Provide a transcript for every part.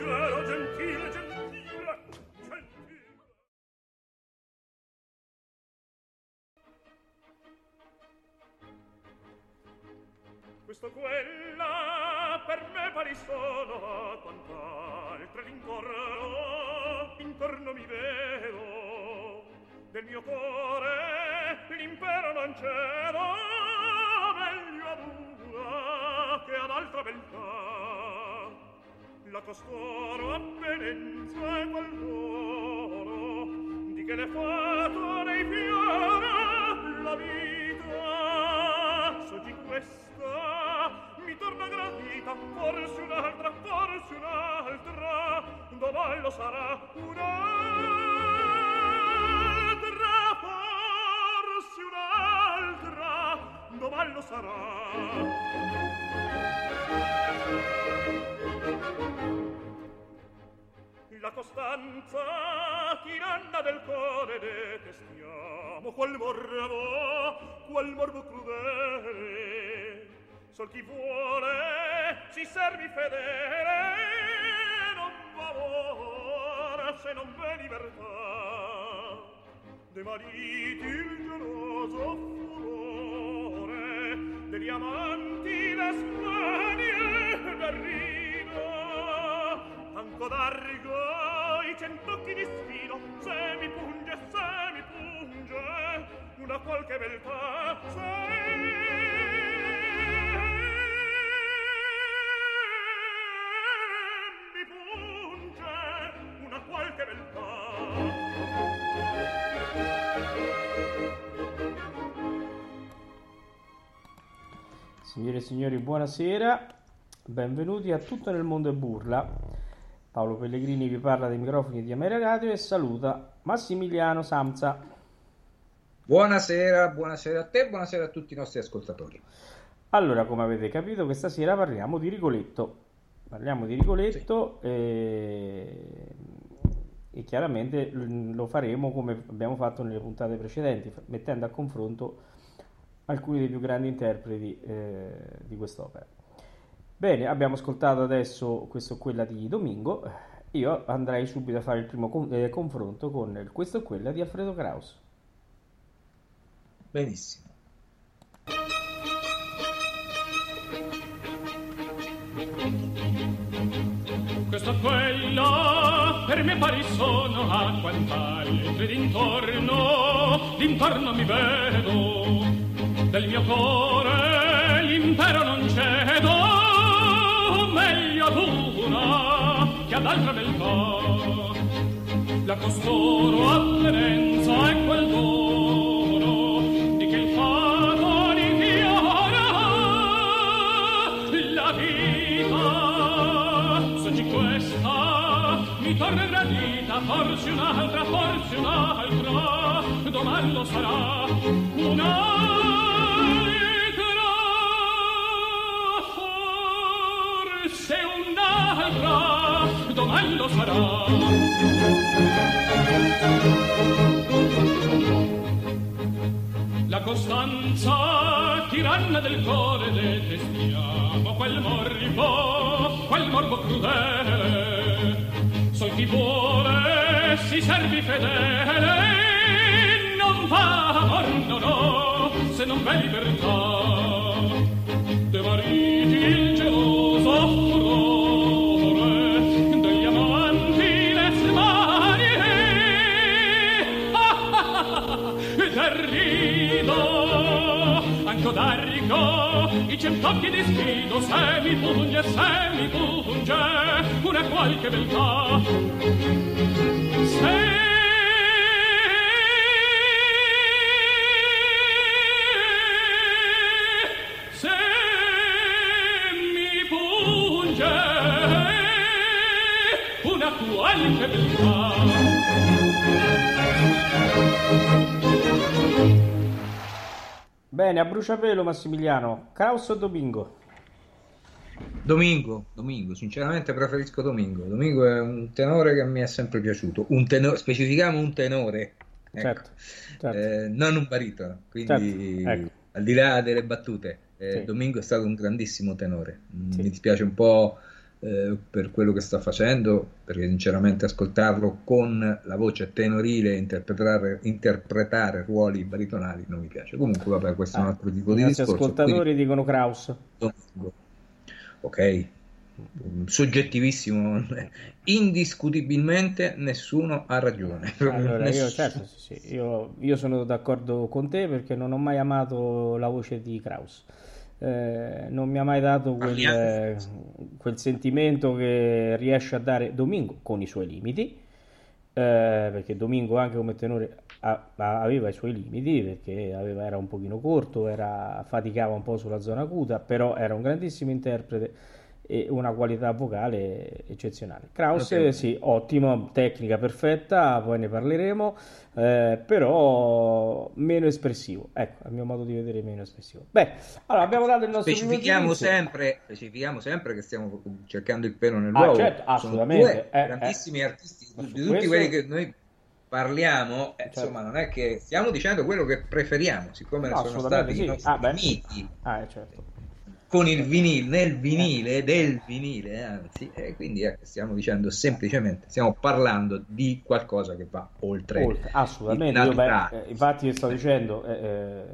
leggero gentile gentile gentile. Questo quella per me pari sono quant'altre rincorrerò intorno mi vedo. Del mio cuore l'impero non cedo meglio ad una che ad altra beltà la costoro appenenza e valoro di che le fato nei fiori la vita. So di questa mi torna gradita forse un'altra forse un'altra. Domani lo sarà un'altra forse un'altra. Domani lo sarà? la costanza tiranna del core detestiamo. Qual morbo qual morbo crudele. Sol chi vuole si servi fedele. Non valora se non v'è libertà. De mariti il geloso furore degli amanti la smania d'arrivo tanto d'arrigo i cent'occhi di sfido se mi punge se mi punge una qualche beltà se qualche Signore e signori, buonasera, benvenuti a Tutto nel mondo è burla. Paolo Pellegrini vi parla dai microfoni di Ameria Radio e saluta Massimiliano Samsa. Buonasera, buonasera a te, buonasera a tutti i nostri ascoltatori. Allora, come avete capito, questa sera parliamo di Rigoletto. Parliamo di Rigoletto e... e chiaramente lo faremo come abbiamo fatto nelle puntate precedenti, mettendo a confronto alcuni dei più grandi interpreti eh, di quest'opera. Bene, abbiamo ascoltato adesso questo o quella di Domingo. Io andrei subito a fare il primo con- eh, confronto con il questo o quella di Alfredo Kraus. Benissimo. Questo quello per me pari sono a quant'altri d'intorno, d'intorno mi vedo. Del mio cuore l'impero non una che ad altra beltà. La costoro apparenza è quel dono di che il fato rifiora la vita soggi questa mi torna gradita forse un'altra forse un'altra domani lo sarà un'altra un'altra domani lo sarà la costanza tiranna del cuore detestiamo quel morbo quel morbo crudele. Sol chi vuole si servi fedele non va amor no no se non v'è libertà de mariti il d'arrigo, i cent'occhi di sfido, se mi punge, se mi punge, una qualche beltà. Se statuette beltà Bene, a bruciapelo Massimiliano, Kraus o Domingo? Domingo, Domingo, sinceramente preferisco Domingo. Domingo è un tenore che mi è sempre piaciuto. Un tenore, specifichiamo un tenore, ecco. Certo, certo. Eh, non un baritono. Quindi, Certo, ecco. al di là delle battute, eh, Sì. Domingo è stato un grandissimo tenore. Sì. Mi dispiace un po' eh, per quello che sta facendo, perché sinceramente ascoltarlo con la voce tenorile e interpretare, interpretare ruoli baritonali non mi piace. Comunque, vabbè, questo è un Ah, altro tipo di discorso. ascoltatori dicono Kraus. Ok, soggettivissimo, indiscutibilmente nessuno ha ragione. Allora, io, Nessuno. certo, sì, sì, io, io sono d'accordo con te perché non ho mai amato la voce di Kraus. Eh, non mi ha mai dato quel, quel sentimento che riesce a dare Domingo con i suoi limiti, eh, perché Domingo anche come tenore a- a- aveva i suoi limiti, perché aveva- era un pochino corto, era, faticava un po' sulla zona acuta, però era un grandissimo interprete e una qualità vocale eccezionale. Kraus, Notevole. sì, ottimo, tecnica perfetta, poi ne parleremo, eh, però meno espressivo, ecco, a mio modo di vedere meno espressivo. Beh, allora abbiamo dato il nostro Specifichiamo sempre, specifichiamo sempre che stiamo cercando il pelo Ah, nell'uovo. certo, assolutamente, eh, grandissimi artisti, Ma di tutti questo- quelli che noi parliamo, eh, Certo. insomma, non è che stiamo dicendo quello che preferiamo, siccome No, sono stati sì. i nostri Ah, amici Ah, eh, certo. Con il vinile, nel vinile, del vinile, anzi, e quindi ecco, stiamo dicendo semplicemente, stiamo parlando di qualcosa che va oltre. Oltre, assolutamente, io, beh, eh, infatti io sto dicendo, eh, eh,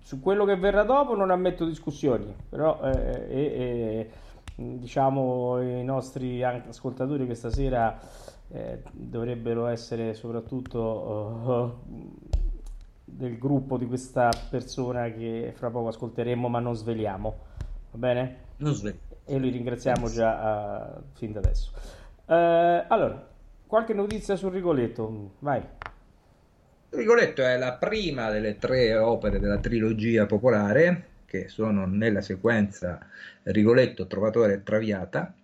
su quello che verrà dopo non ammetto discussioni, però eh, eh, eh, diciamo i nostri ascoltatori questa sera eh, dovrebbero essere soprattutto eh, del gruppo di questa persona che fra poco ascolteremo ma non sveliamo, va bene? Non svegli. E li ringraziamo già eh, fin da adesso. Eh, allora, qualche notizia sul Rigoletto, vai. Rigoletto è la prima delle tre opere della trilogia popolare, che sono nella sequenza Rigoletto, Trovatore e Traviata.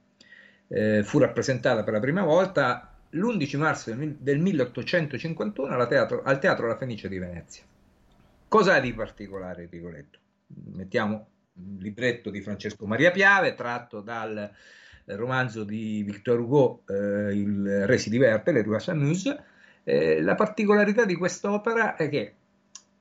Eh, fu rappresentata per la prima volta l'11 marzo del, mil- del 1851 alla teatro- al Teatro La Fenice di Venezia. Cos'ha di particolare Rigoletto? Mettiamo libretto di Francesco Maria Piave, tratto dal eh, romanzo di Victor Hugo, eh, Il Re si diverte, Le Rue s'amuse. Eh, la particolarità di quest'opera è che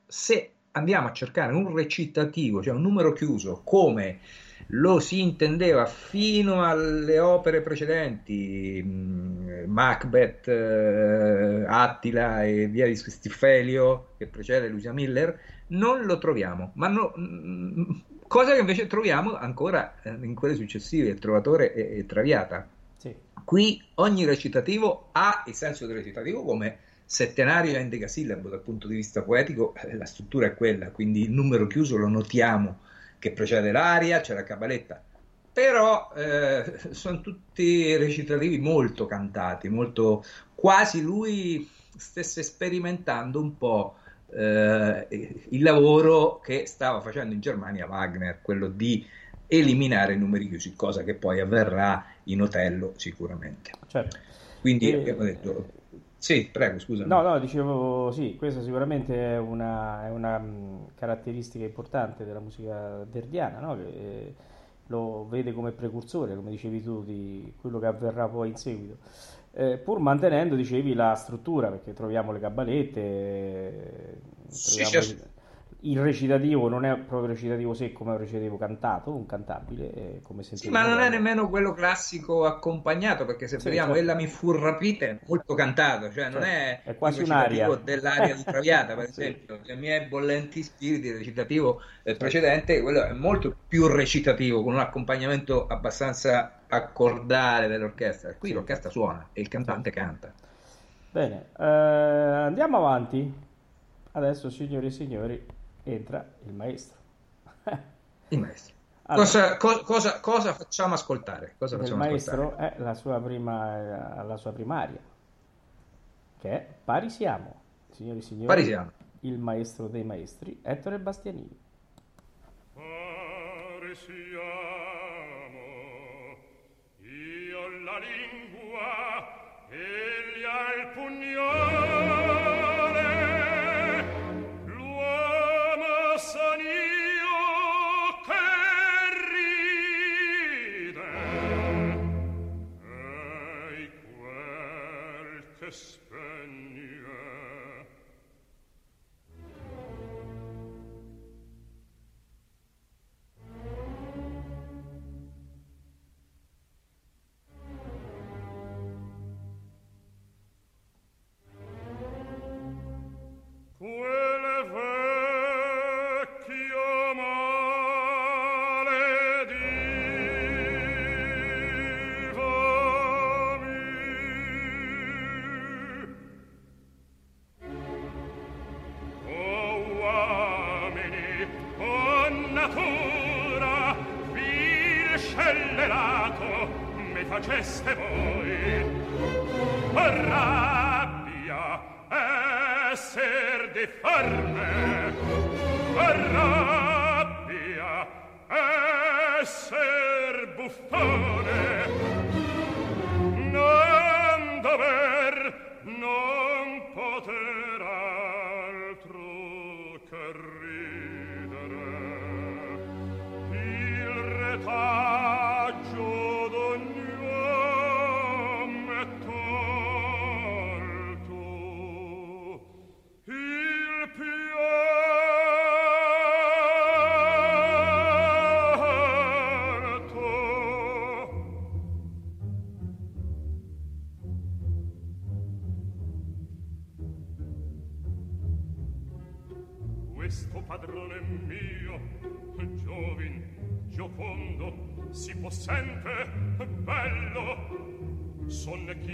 se andiamo a cercare un recitativo, cioè un numero chiuso, come lo si intendeva fino alle opere precedenti, mh, Macbeth, eh, Attila e via di Stiffelio, che precede Lucia Miller, non lo troviamo, ma no- mh, cosa che invece troviamo ancora eh, in quelle successive, Il Trovatore e, e Traviata. Sì. Qui ogni recitativo ha il senso del recitativo come settenario e endecasillabo dal punto di vista poetico, eh, la struttura è quella, quindi il numero chiuso lo notiamo che precede l'aria, c'è la cabaletta, però eh, sono tutti recitativi molto cantati, molto quasi lui stesse sperimentando un po' eh, il lavoro che stava facendo in Germania Wagner, quello di eliminare i numeri chiusi, cosa che poi avverrà in Otello sicuramente. Certo. Quindi E- abbiamo detto, sì, prego, scusa. No, no, dicevo sì, questa sicuramente è una, è una, mh, caratteristica importante della musica verdiana, no? Che eh, lo vede come precursore, come dicevi tu, di quello che avverrà poi in seguito. Eh, pur mantenendo, dicevi, la struttura, perché troviamo le cabalette, eh, Sì, troviamo certo. Il recitativo non è proprio recitativo secco, ma è un recitativo cantato, un cantabile, eh, come Sì, sentiremo ma non è nemmeno quello classico accompagnato, perché se Sì, vediamo certo. Ella mi fu rapita è molto cantato, cioè non è, Certo, è quasi il recitativo dell'aria di Traviata, per Sì. esempio, nei miei bollenti spiriti, il recitativo eh, precedente, quello è molto più recitativo, con un accompagnamento abbastanza accordale dell'orchestra. Qui Sì. l'orchestra suona e il cantante canta. Bene, eh, andiamo avanti. Adesso, signori e signori, entra il maestro. Il maestro. Allora, Cosa, co- cosa- cosa facciamo ascoltare? Cosa il facciamo ascoltare? maestro è la sua prima, la sua primaria, che è Pari siamo, signori e signori, Pari siamo. il maestro dei maestri, Ettore Bastianini. Siamo, io la lingua egli ha il pugnale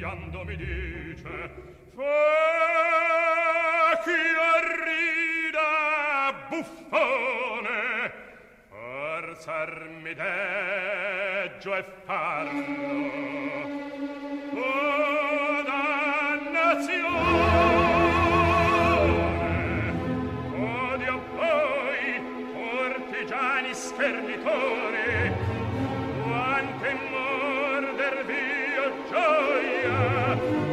piangendo mi dice fa chi arrida buffone forzarmi deggio e farlo o oh, dannazione schernitori quante mordervi ho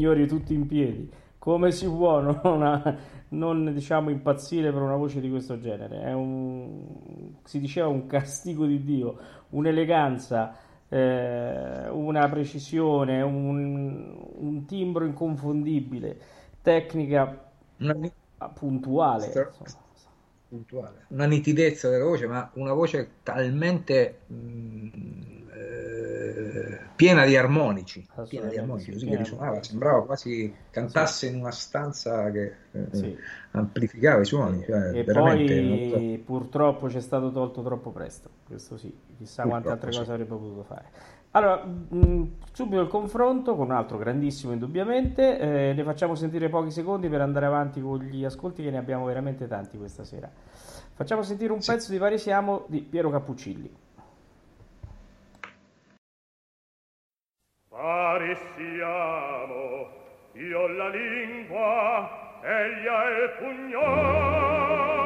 Signori tutti in piedi, come si può non, non, diciamo impazzire per una voce di questo genere? È un, si diceva un castigo di Dio, un'eleganza, eh, una precisione, un, un timbro inconfondibile, tecnica puntuale. Insomma. puntuale. una nitidezza della voce, ma una voce talmente mh, eh, piena di armonici, piena di armonici, sì, così piena che risuonava, sembrava quasi cantasse in una stanza che eh, Sì. amplificava i suoni, cioè, E non so. poi purtroppo c'è stato tolto troppo presto, questo sì, chissà quante Purtroppo, altre sì. cose avrebbe potuto fare. Allora, mh, subito il confronto con un altro grandissimo indubbiamente, eh, ne facciamo sentire pochi secondi per andare avanti con gli ascolti che ne abbiamo veramente tanti questa sera. Facciamo sentire un Sì. pezzo di Pari Siamo di Piero Cappuccilli. pari siamo io la lingua egli ha il pugno.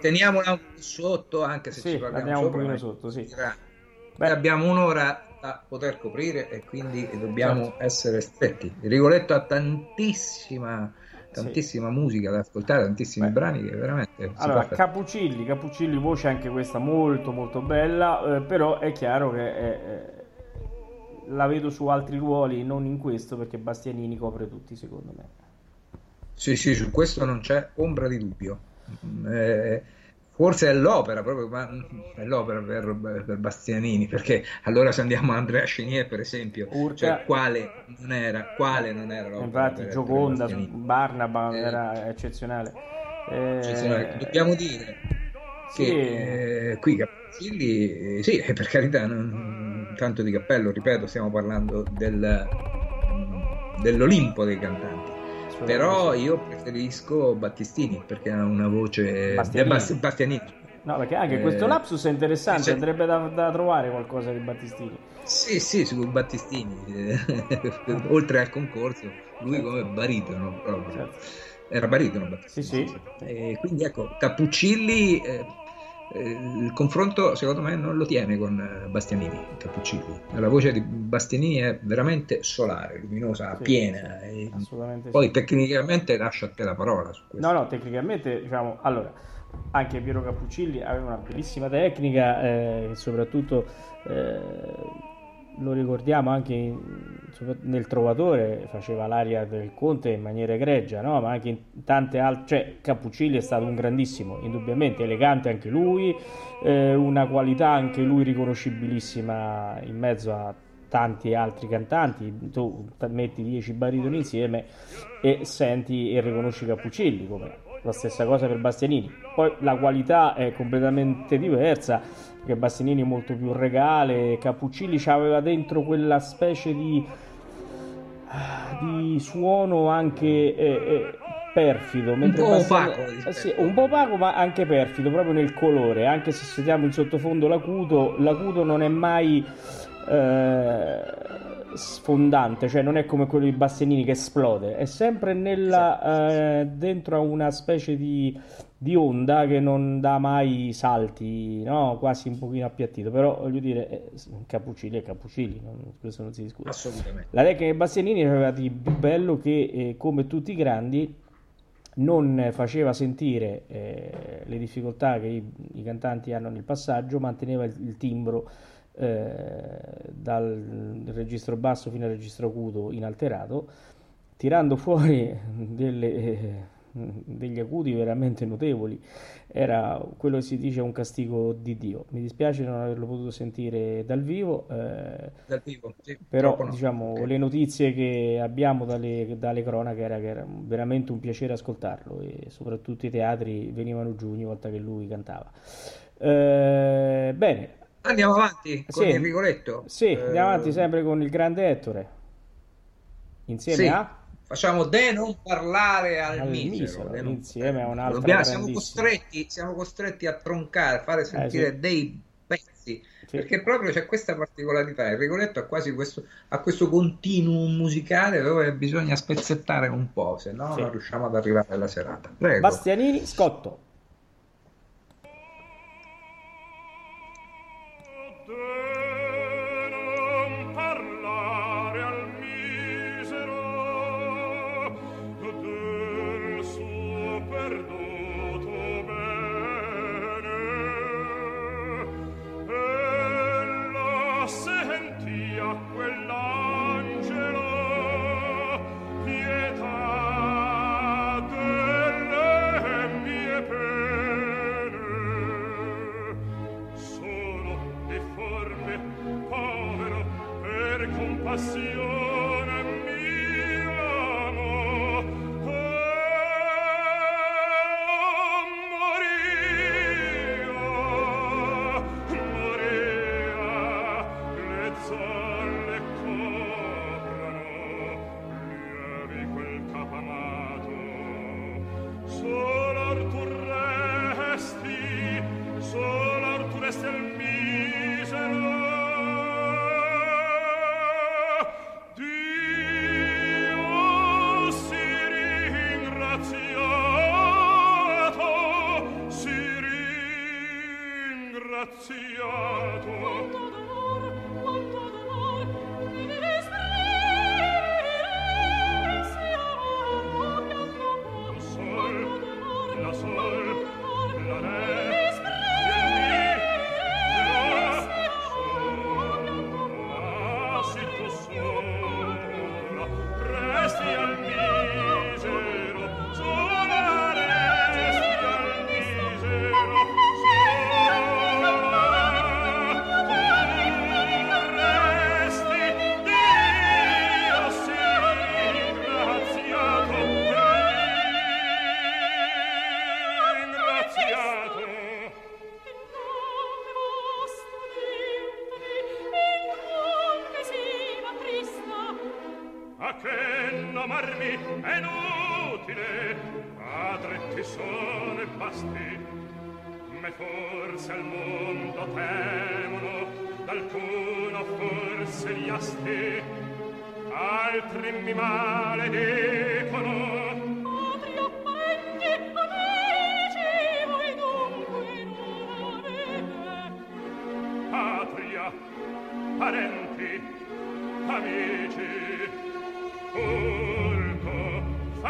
Teniamola sotto, anche se sì, ci parliamo sopra, un sotto. Sì. Abbiamo un'ora da poter coprire e quindi dobbiamo certo. essere stretti. Rigoletto ha tantissima tantissima sì. musica da ascoltare, tantissimi Beh. brani che veramente... Allora, Capuccilli, Capuccilli, voce anche questa molto molto bella, eh, però è chiaro che è, la vedo su altri ruoli, non in questo, perché Bastianini copre tutti, secondo me. Sì, sì, su questo non c'è ombra di dubbio. Eh, forse è l'opera proprio, è l'opera per, per, Bastianini, perché allora se andiamo a Andrea Chenier, per esempio, Urca, cioè, quale non era, quale non era l'opera? Infatti, per, Gioconda, per Barnaba eh, era eccezionale. Eh, eccezionale. Dobbiamo dire che sì. eh, qui Cappelli, sì, per carità, non, tanto di cappello, ripeto, stiamo parlando del, dell'Olimpo dei cantanti però io preferisco Battistini perché ha una voce Bastianini. Bast- Bastianini. No, perché anche eh, questo lapsus è interessante, cioè... andrebbe da, da, trovare qualcosa di Battistini. Sì, sì, su Battistini, oltre al concorso, lui certo. come baritono proprio. Certo. Era baritono Battistini. Sì, sì. E quindi ecco, Cappuccilli eh, eh, il confronto secondo me non lo tiene con eh, Bastianini Cappuccini la voce di Bastianini è veramente solare luminosa, sì, piena e poi sì. tecnicamente lascia a te la parola su questo. no no tecnicamente diciamo allora anche Piero Cappuccilli aveva una bellissima tecnica eh, soprattutto eh, lo ricordiamo anche in, nel Trovatore, faceva l'aria del Conte in maniera egregia, no? ma anche in tante altre, cioè Cappuccilli è stato un grandissimo, indubbiamente elegante anche lui, eh, una qualità anche lui riconoscibilissima in mezzo a tanti altri cantanti, tu metti 10 baritoni insieme e senti e riconosci Cappuccilli come la stessa cosa per Bastianini. Poi la qualità è completamente diversa, perché Bastianini è molto più regale, Cappuccilli aveva dentro quella specie di, di suono anche eh, eh, perfido. Un po' opaco. Eh, sì, un po' opaco, ma anche perfido, proprio nel colore. Anche se sentiamo in sottofondo l'acuto, l'acuto non è mai... Eh, sfondante, cioè non è come quello di Bastianini che esplode, è sempre nella, eh, dentro a una specie di, di, onda che non dà mai salti, no? quasi un pochino appiattito, però voglio dire, eh, è Cappuccilli, non, questo non si discute. Assolutamente. La tecnica di Bastianini aveva di più bello che, eh, come tutti i grandi, non faceva sentire eh, le difficoltà che i, i, cantanti hanno nel passaggio, manteneva il, il timbro eh, dal registro basso fino al registro acuto inalterato, tirando fuori delle, eh, degli acuti veramente notevoli. Era quello che si dice un castigo di Dio. Mi dispiace non averlo potuto sentire dal vivo, eh, dal vivo sì, però no. diciamo, okay. le notizie che abbiamo dalle, dalle cronache era che era veramente un piacere ascoltarlo e soprattutto i teatri venivano giù ogni volta che lui cantava. Eh, bene, Andiamo avanti con sì. il Rigoletto. Sì, andiamo eh... avanti sempre con il grande Ettore. Insieme sì. a... Facciamo De non parlare al, al misero. misero insieme a un altro Dobbiamo, siamo, costretti, siamo costretti a troncare, a fare sentire eh, sì. dei pezzi. Sì. Perché proprio c'è questa particolarità. Il Rigoletto ha quasi questo, ha questo continuum musicale dove bisogna spezzettare un po', se no non riusciamo ad arrivare alla serata. Prego. Bastianini, Scotto.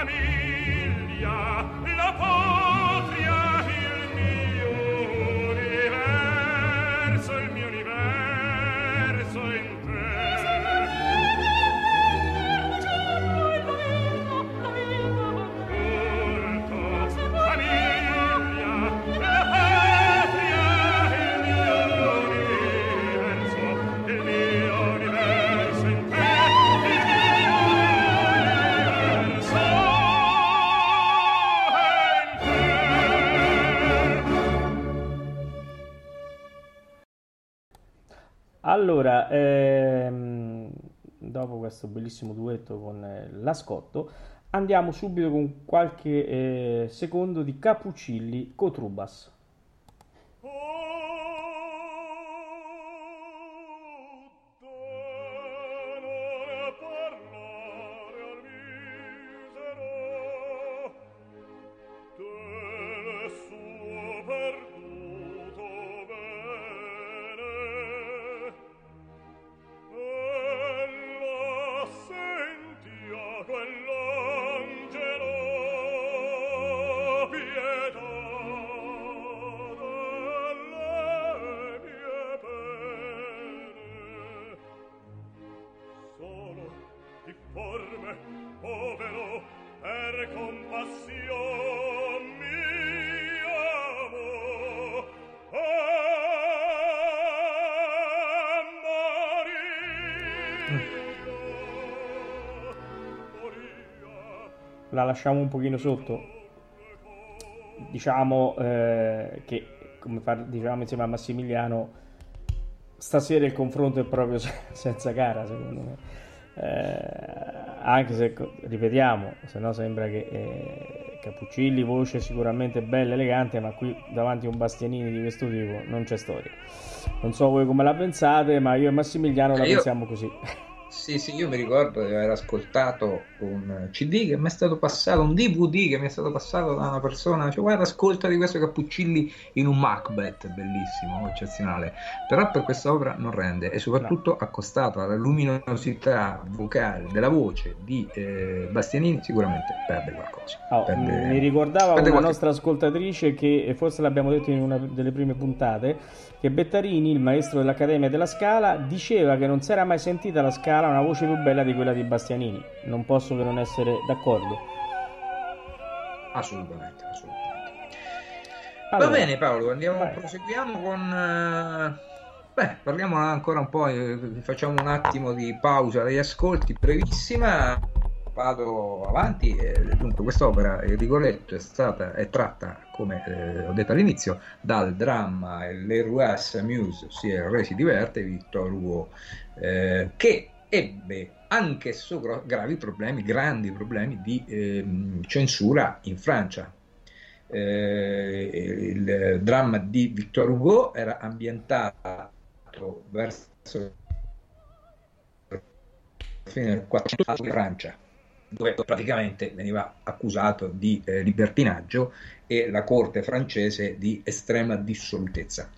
Allora, questo bellissimo duetto con eh, Lascotto, andiamo subito con qualche eh, secondo di Capuccilli Cotrubas. la lasciamo un pochino sotto. Diciamo eh, che, come far, diciamo insieme a Massimiliano, stasera il confronto è proprio senza gara, secondo me. Eh, anche se, ripetiamo, se no sembra che eh, Capuccilli, voce sicuramente bella, elegante, ma qui davanti a un Bastianini di questo tipo non c'è storia. Non so voi come la pensate, ma io e Massimiliano la io... pensiamo così. Sì, sì, io mi ricordo di aver ascoltato un CD che mi è stato passato, un DVD che mi è stato passato da una persona, cioè guarda ascolta di questo Cappuccilli in un Macbeth, bellissimo, eccezionale, però per questa opera non rende e soprattutto no. accostato alla luminosità vocale della voce di eh, Bastianini sicuramente perde qualcosa. Oh, perde, mi ricordava una qualche... nostra ascoltatrice che forse l'abbiamo detto in una delle prime puntate che Bettarini, il maestro dell'Accademia della Scala, diceva che non si era mai sentita la Scala una voce più bella di quella di Bastianini. Non posso che non essere d'accordo. Assolutamente, assolutamente. Allora, Va bene Paolo, andiamo, vai. proseguiamo con uh, Beh, parliamo ancora un po', eh, facciamo un attimo di pausa degli ascolti, brevissima. Vado avanti. Eh, dunque, quest'opera, Rigoletto, è stata è tratta, come eh, ho detto all'inizio, dal dramma Le Ruas Muse, ossia Il Re si diverte, Victor Hugo, eh, che ebbe anch'esso gravi problemi, grandi problemi di ehm, censura in Francia. Eh, il dramma di Victor Hugo era ambientato verso fine del 400 in Francia, dove praticamente veniva accusato di eh, libertinaggio e la corte francese di estrema dissolutezza.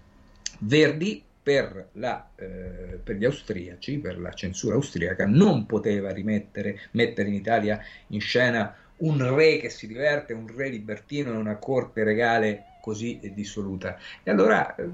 Verdi per, la, eh, per, gli austriaci, per la censura austriaca, non poteva rimettere, mettere in Italia in scena un re che si diverte, un re libertino in una corte regale così dissoluta. E allora eh,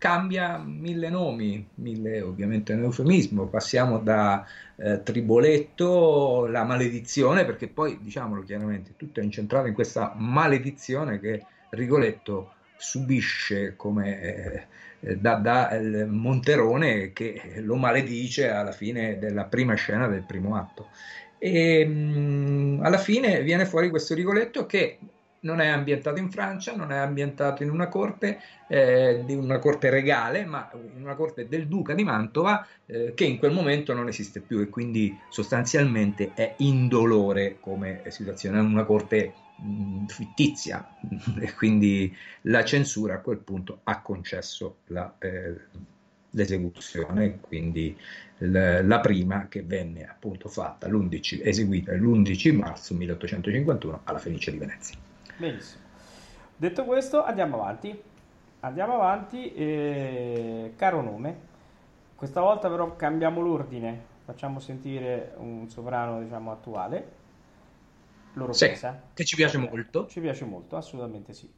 cambia mille nomi, mille ovviamente un eufemismo, passiamo da eh, Triboletto, la maledizione, perché poi diciamolo chiaramente, tutto è incentrato in questa maledizione che Rigoletto subisce come eh, da, da Monterone che lo maledice alla fine della prima scena del primo atto. E mh, mm, alla fine viene fuori questo Rigoletto che non è ambientato in Francia, non è ambientato in una corte, eh, una corte regale, ma in una corte del duca di Mantova eh, che in quel momento non esiste più e quindi sostanzialmente è indolore come situazione, è una corte mh, fittizia e quindi la censura a quel punto ha concesso la, eh, l'esecuzione, quindi l- la prima che venne appunto fatta, l'11, eseguita l'11 marzo 1851 alla Fenice di Venezia. Benissimo. Detto questo, andiamo avanti. Andiamo avanti, eh, caro nome. Questa volta però cambiamo l'ordine, facciamo sentire un sovrano diciamo attuale. L'Europesa. Sì, che ci piace molto. Ci piace molto, assolutamente sì.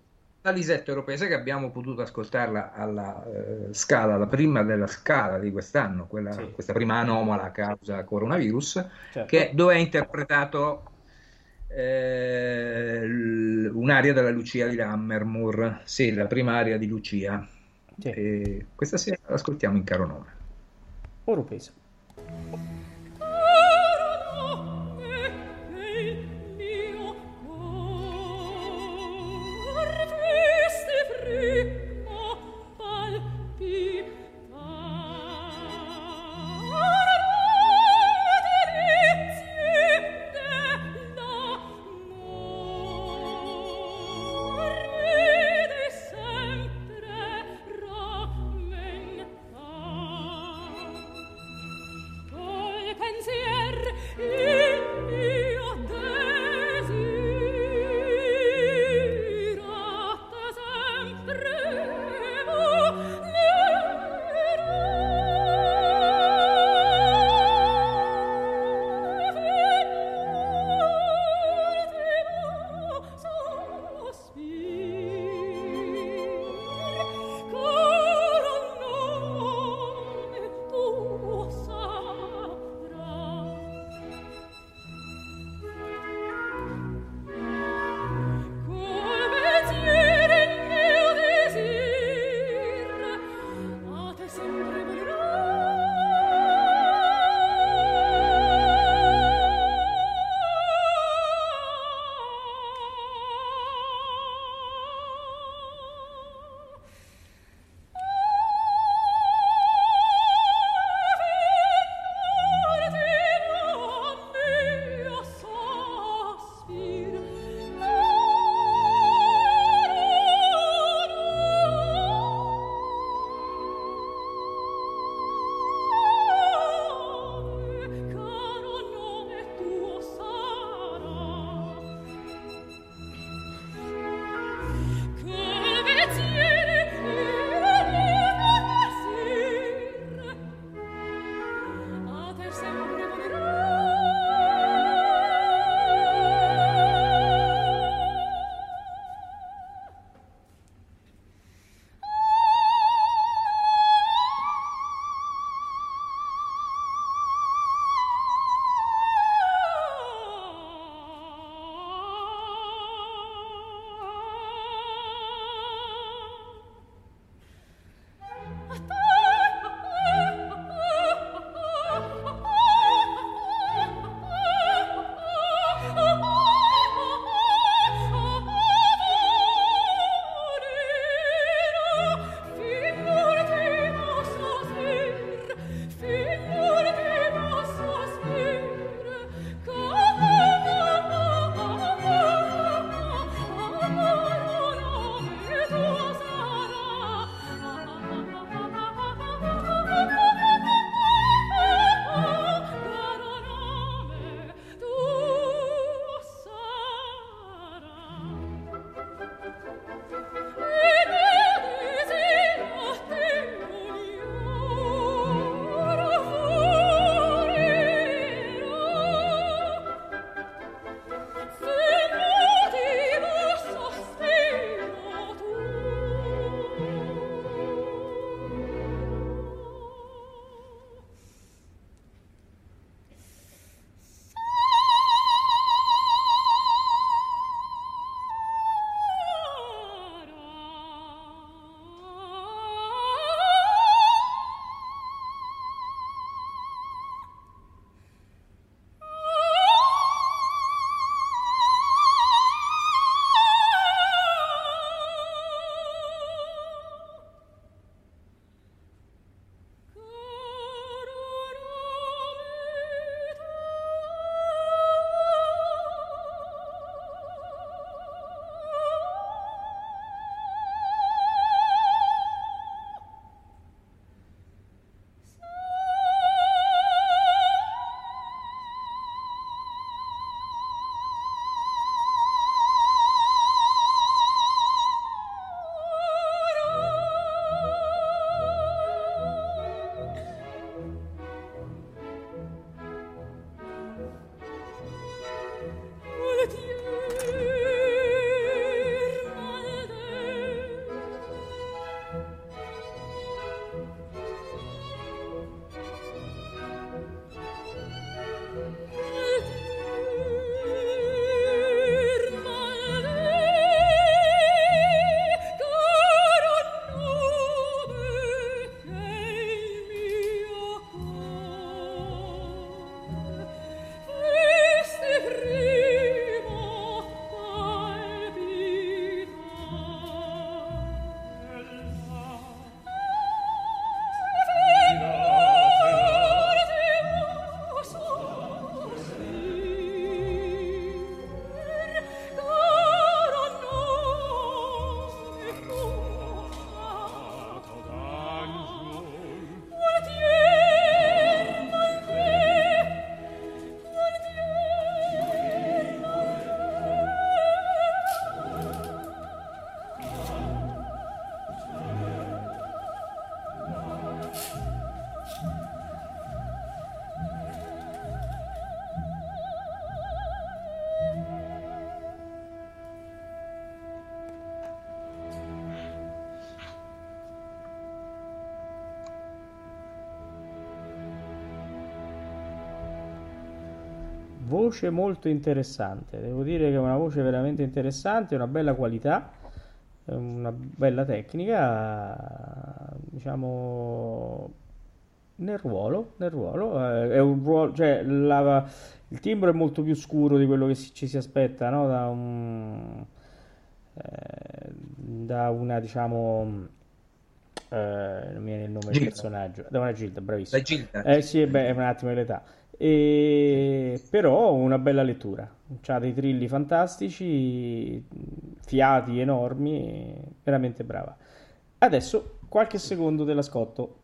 La Lisetta Europesa che abbiamo potuto ascoltarla alla eh, scala, la prima della scala di quest'anno, quella, sì. questa prima anomala causa coronavirus, certo. che, dove è interpretato eh, un'aria della Lucia di Lammermoor, sì, la prima aria di Lucia. Sì. questa sera ascoltiamo in caro nome. Oro peso. Voce molto interessante, devo dire che è una voce veramente interessante, una bella qualità, una bella tecnica, diciamo nel ruolo, nel ruolo, eh, è un ruolo, cioè la, il timbro è molto più scuro di quello che ci si aspetta, no? Da, un, eh, da una, diciamo, eh, non mi viene il nome Gilda. del personaggio, da una Gilda, bravissimo. La Gilda. Eh sì, beh, è un attimo l'età. E, però una bella lettura, ha dei trilli fantastici, fiati enormi, veramente brava. Adesso qualche secondo dell'ascolto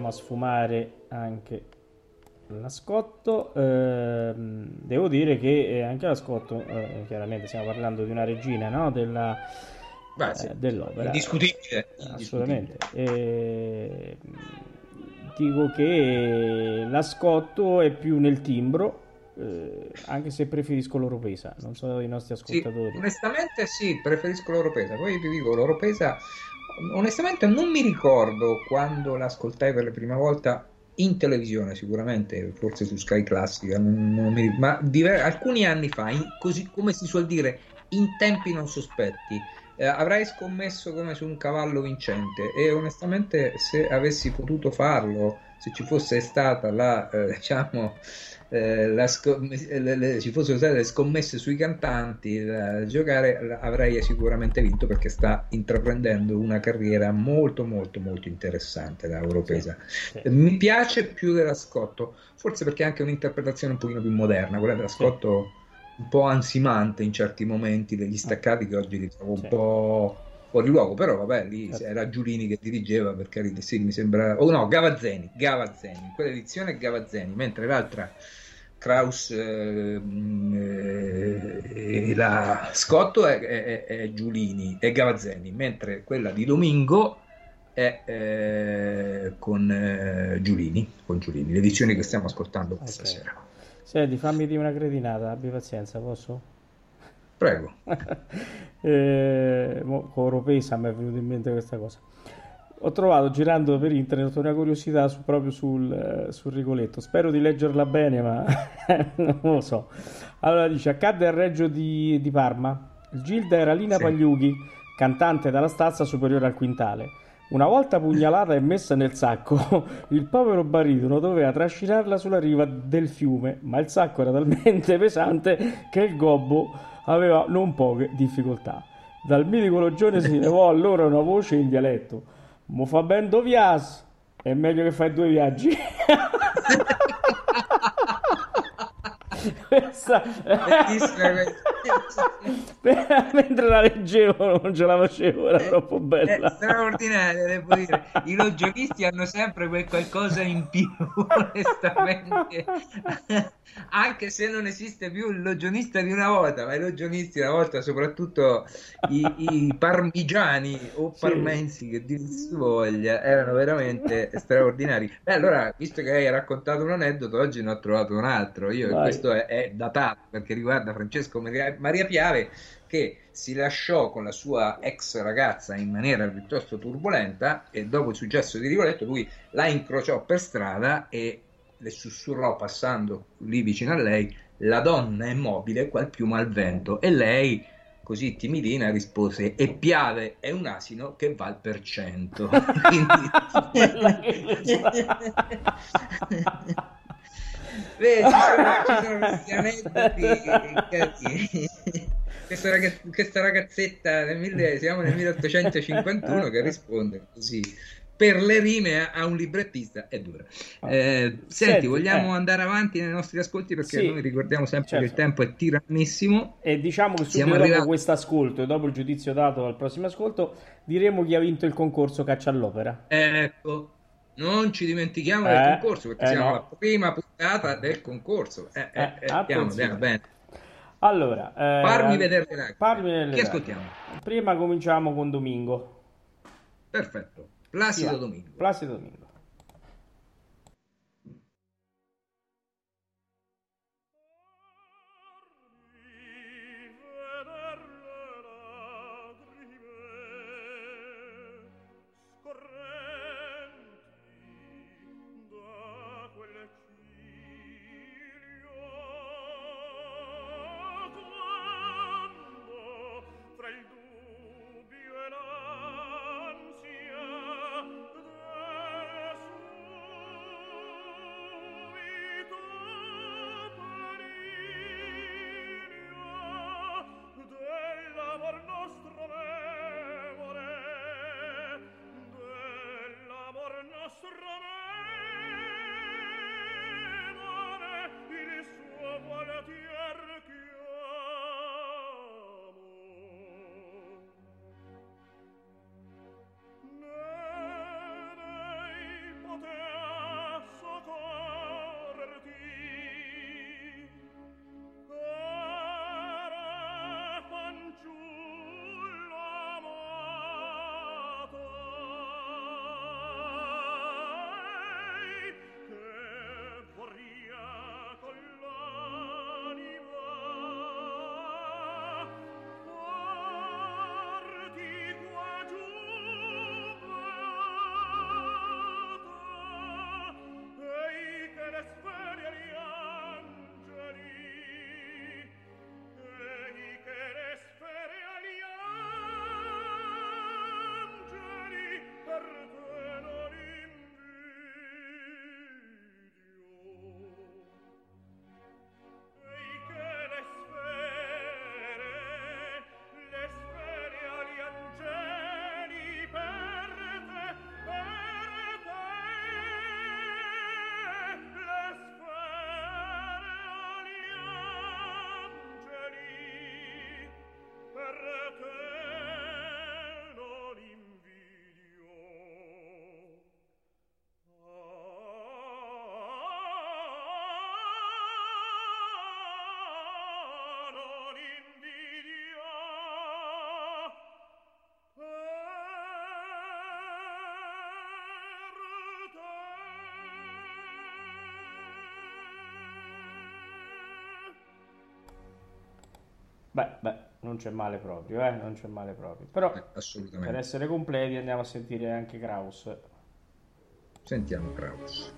andiamo a sfumare anche l'ascotto. Eh, devo dire che eh, anche l'ascotto, eh, chiaramente stiamo parlando di una regina no? Della, Beh, sì, eh, dell'opera. Indiscutibile. Assolutamente. Eh, dico che l'ascotto è più nel timbro. Eh, anche se preferisco l'Oropesa, non so i nostri ascoltatori. Sì, onestamente, sì, preferisco l'Oropesa. Poi vi dico, l'Oropesa onestamente non mi ricordo quando l'ascoltai per la prima volta in televisione sicuramente, forse su Sky Classica, non, non mi, ma diver- alcuni anni fa, in, così come si suol dire, in tempi non sospetti, eh, avrei scommesso come su un cavallo vincente e onestamente se avessi potuto farlo, se ci fosse stata la, eh, diciamo, eh, scom- le, le, ci fossero state le scommesse sui cantanti da giocare, avrei sicuramente vinto perché sta intraprendendo una carriera molto molto molto interessante da Europesa. Sì, sì. Mi piace più della Scotto, forse perché è anche un'interpretazione un pochino più moderna, quella della Scotto sì. un po' ansimante in certi momenti, degli staccati che oggi li trovo un po' fuori luogo, però vabbè, lì era Giulini che dirigeva, per carità, sì, mi sembra... Oh no, Gavazzeni, Gavazzeni, in quell'edizione Gavazzeni, mentre l'altra Kraus eh, eh, la Scotto è, è, è, Giulini e Gavazzeni, mentre quella di Domingo è eh, con eh, Giulini, con Giulini, l'edizione che stiamo ascoltando questa okay. sera. Senti, fammi dire una cretinata, abbi pazienza, posso? Prego. eh, con Oropesa mi è venuta in mente questa cosa ho trovato girando per internet una curiosità su, proprio sul, eh, sul, Rigoletto. Spero di leggerla bene, ma non lo so. Allora dice: Accadde al Reggio di, di Parma. Gilda era Lina sì. Pagliughi, cantante dalla stazza superiore al quintale. Una volta pugnalata e messa nel sacco, il povero baritono doveva trascinarla sulla riva del fiume, ma il sacco era talmente pesante che il gobbo aveva non poche difficoltà. Dal mitico logione si levò allora una voce in dialetto. Mo fa ben due viaggi. È meglio che fai due viaggi. questa... Mentre la leggevo non ce la facevo, era Eh, troppo È bella. straordinario, devo dire. I logionisti hanno sempre quel qualcosa in più, onestamente. Anche se non esiste più il logionista di una volta, ma i logionisti una volta, soprattutto i, i parmigiani o Sì. parmensi che dir si voglia, erano veramente straordinari. Beh, allora, visto che hai raccontato un aneddoto, oggi ne ho trovato un altro. Io, Vai. questo è, è datato perché riguarda Francesco Maria, Maria Piave che si lasciò con la sua ex ragazza in maniera piuttosto turbolenta e dopo il successo di Rigoletto lui la incrociò per strada e le sussurrò passando lì vicino a lei la donna è mobile qual piuma al vento e lei così timidina rispose e Piave è un asino che va al per cento Quindi- Vedi, ci sono, ci sono questi. Questa, ragaz- questa ragazzetta nel mille- siamo nel 1851 che risponde così per le rime a, un librettista è dura. Eh, senti, Senti, vogliamo eh. andare avanti nei nostri ascolti perché Sì. noi ricordiamo sempre Certo. che il tempo è tirannissimo. E diciamo che Siamo subito dopo arrivati- questo ascolto e dopo il giudizio dato al prossimo ascolto diremo chi ha vinto il concorso Caccia all'Opera. Ecco, non ci dimentichiamo Eh, del concorso perché eh, siamo no. alla prima puntata del concorso. Eh, eh, Eh, eh, attenzione. piano, bene. Allora, eh, Farmi vedere le lacrime. farmi vedere Chi ascoltiamo? Prima cominciamo con Domingo. Perfetto. Sì, Placido va. Domingo. Placido Domingo. Beh, beh, non c'è male proprio, eh, non c'è male proprio. Però Eh, per essere completi andiamo a sentire anche Kraus. Sentiamo Kraus.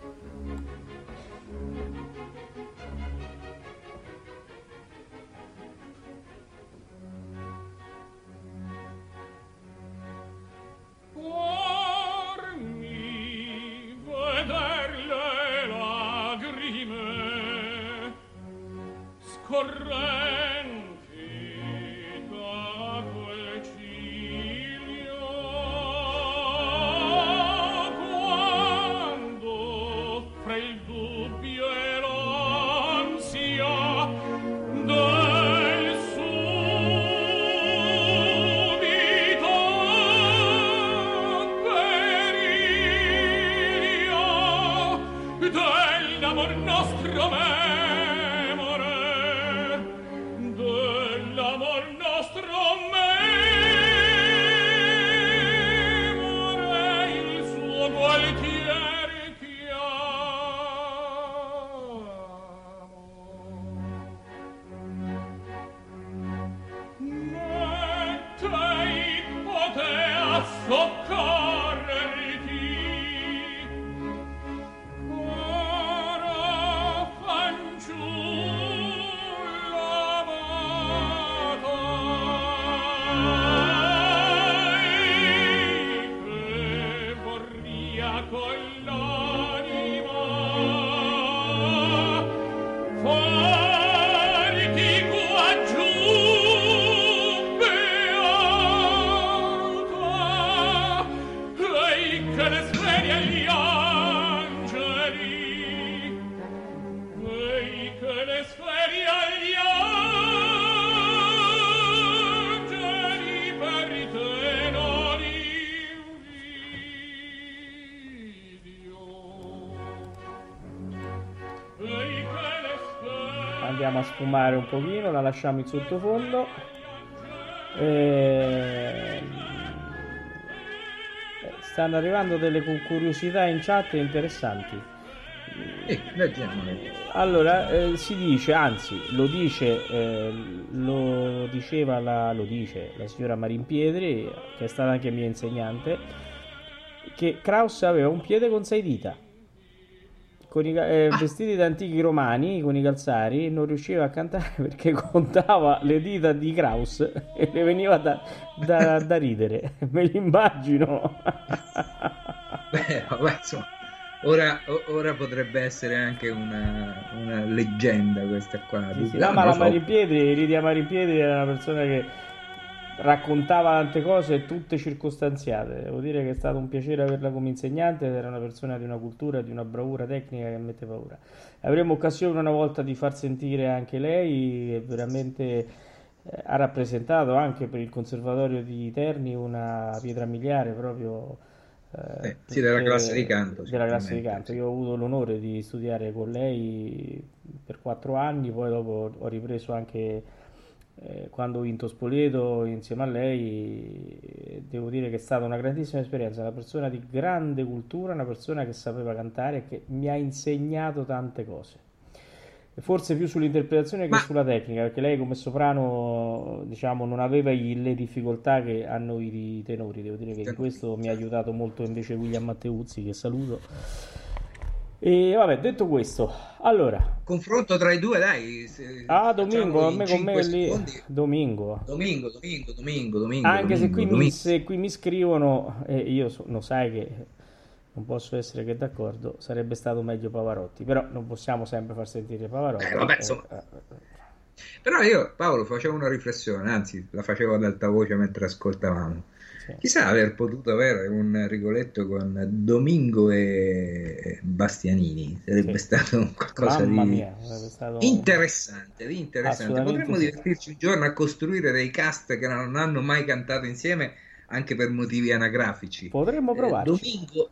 Sfumare un pochino, la lasciamo in sottofondo. E... Eh, stanno arrivando delle curiosità in chat interessanti. Eh, allora, eh, si dice, anzi, lo dice, eh, lo diceva la, lo dice la signora Marimpiedri, che è stata anche mia insegnante, che Kraus aveva un piede con sei dita con i, eh, ah. vestiti da antichi romani con i calzari non riusciva a cantare perché contava le dita di Kraus e le veniva da, da, da ridere me l'immagino beh vabbè insomma ora, ora, potrebbe essere anche una, una leggenda questa qua sì, sì, no, ma la so. Marimpiedri Lidia Marimpiedri era una persona che raccontava tante cose tutte circostanziate. Devo dire che è stato un piacere averla come insegnante, era una persona di una cultura, di una bravura tecnica che mette paura. Avremo occasione una volta di far sentire anche lei, che veramente eh, ha rappresentato anche per il Conservatorio di Terni una pietra miliare proprio. Eh, eh, sì, della classe di canto. Della classe di canto. Io ho avuto l'onore di studiare con lei per quattro anni, poi dopo ho ripreso anche eh, quando ho vinto Spoleto insieme a lei, devo dire che è stata una grandissima esperienza, una persona di grande cultura, una persona che sapeva cantare e che mi ha insegnato tante cose. Forse più sull'interpretazione che sulla tecnica, perché lei come soprano diciamo, non aveva le difficoltà che hanno i tenori. Devo dire che in questo mi ha aiutato molto invece William Matteuzzi, che saluto e vabbè, detto questo, allora. Confronto tra i due, dai. Ah, Domingo, a me con me lì. Domingo. Domingo, Domingo, Domingo, Domingo. Anche domingo, se, qui domingo. Mi, se qui mi scrivono, e io so, lo sai che non posso essere che d'accordo, sarebbe stato meglio Pavarotti, però non possiamo sempre far sentire Pavarotti. Eh, vabbè, insomma. Eh, però io, Paolo, facevo una riflessione, anzi, la facevo ad alta voce mentre ascoltavamo. Sì. Chissà aver potuto avere un Rigoletto con Domingo e Bastianini, sarebbe sì. stato qualcosa Mamma di mia, stato... interessante, di interessante. Potremmo sì. divertirci un giorno a costruire dei cast che non hanno mai cantato insieme anche per motivi anagrafici. Potremmo provarci. Eh, Domingo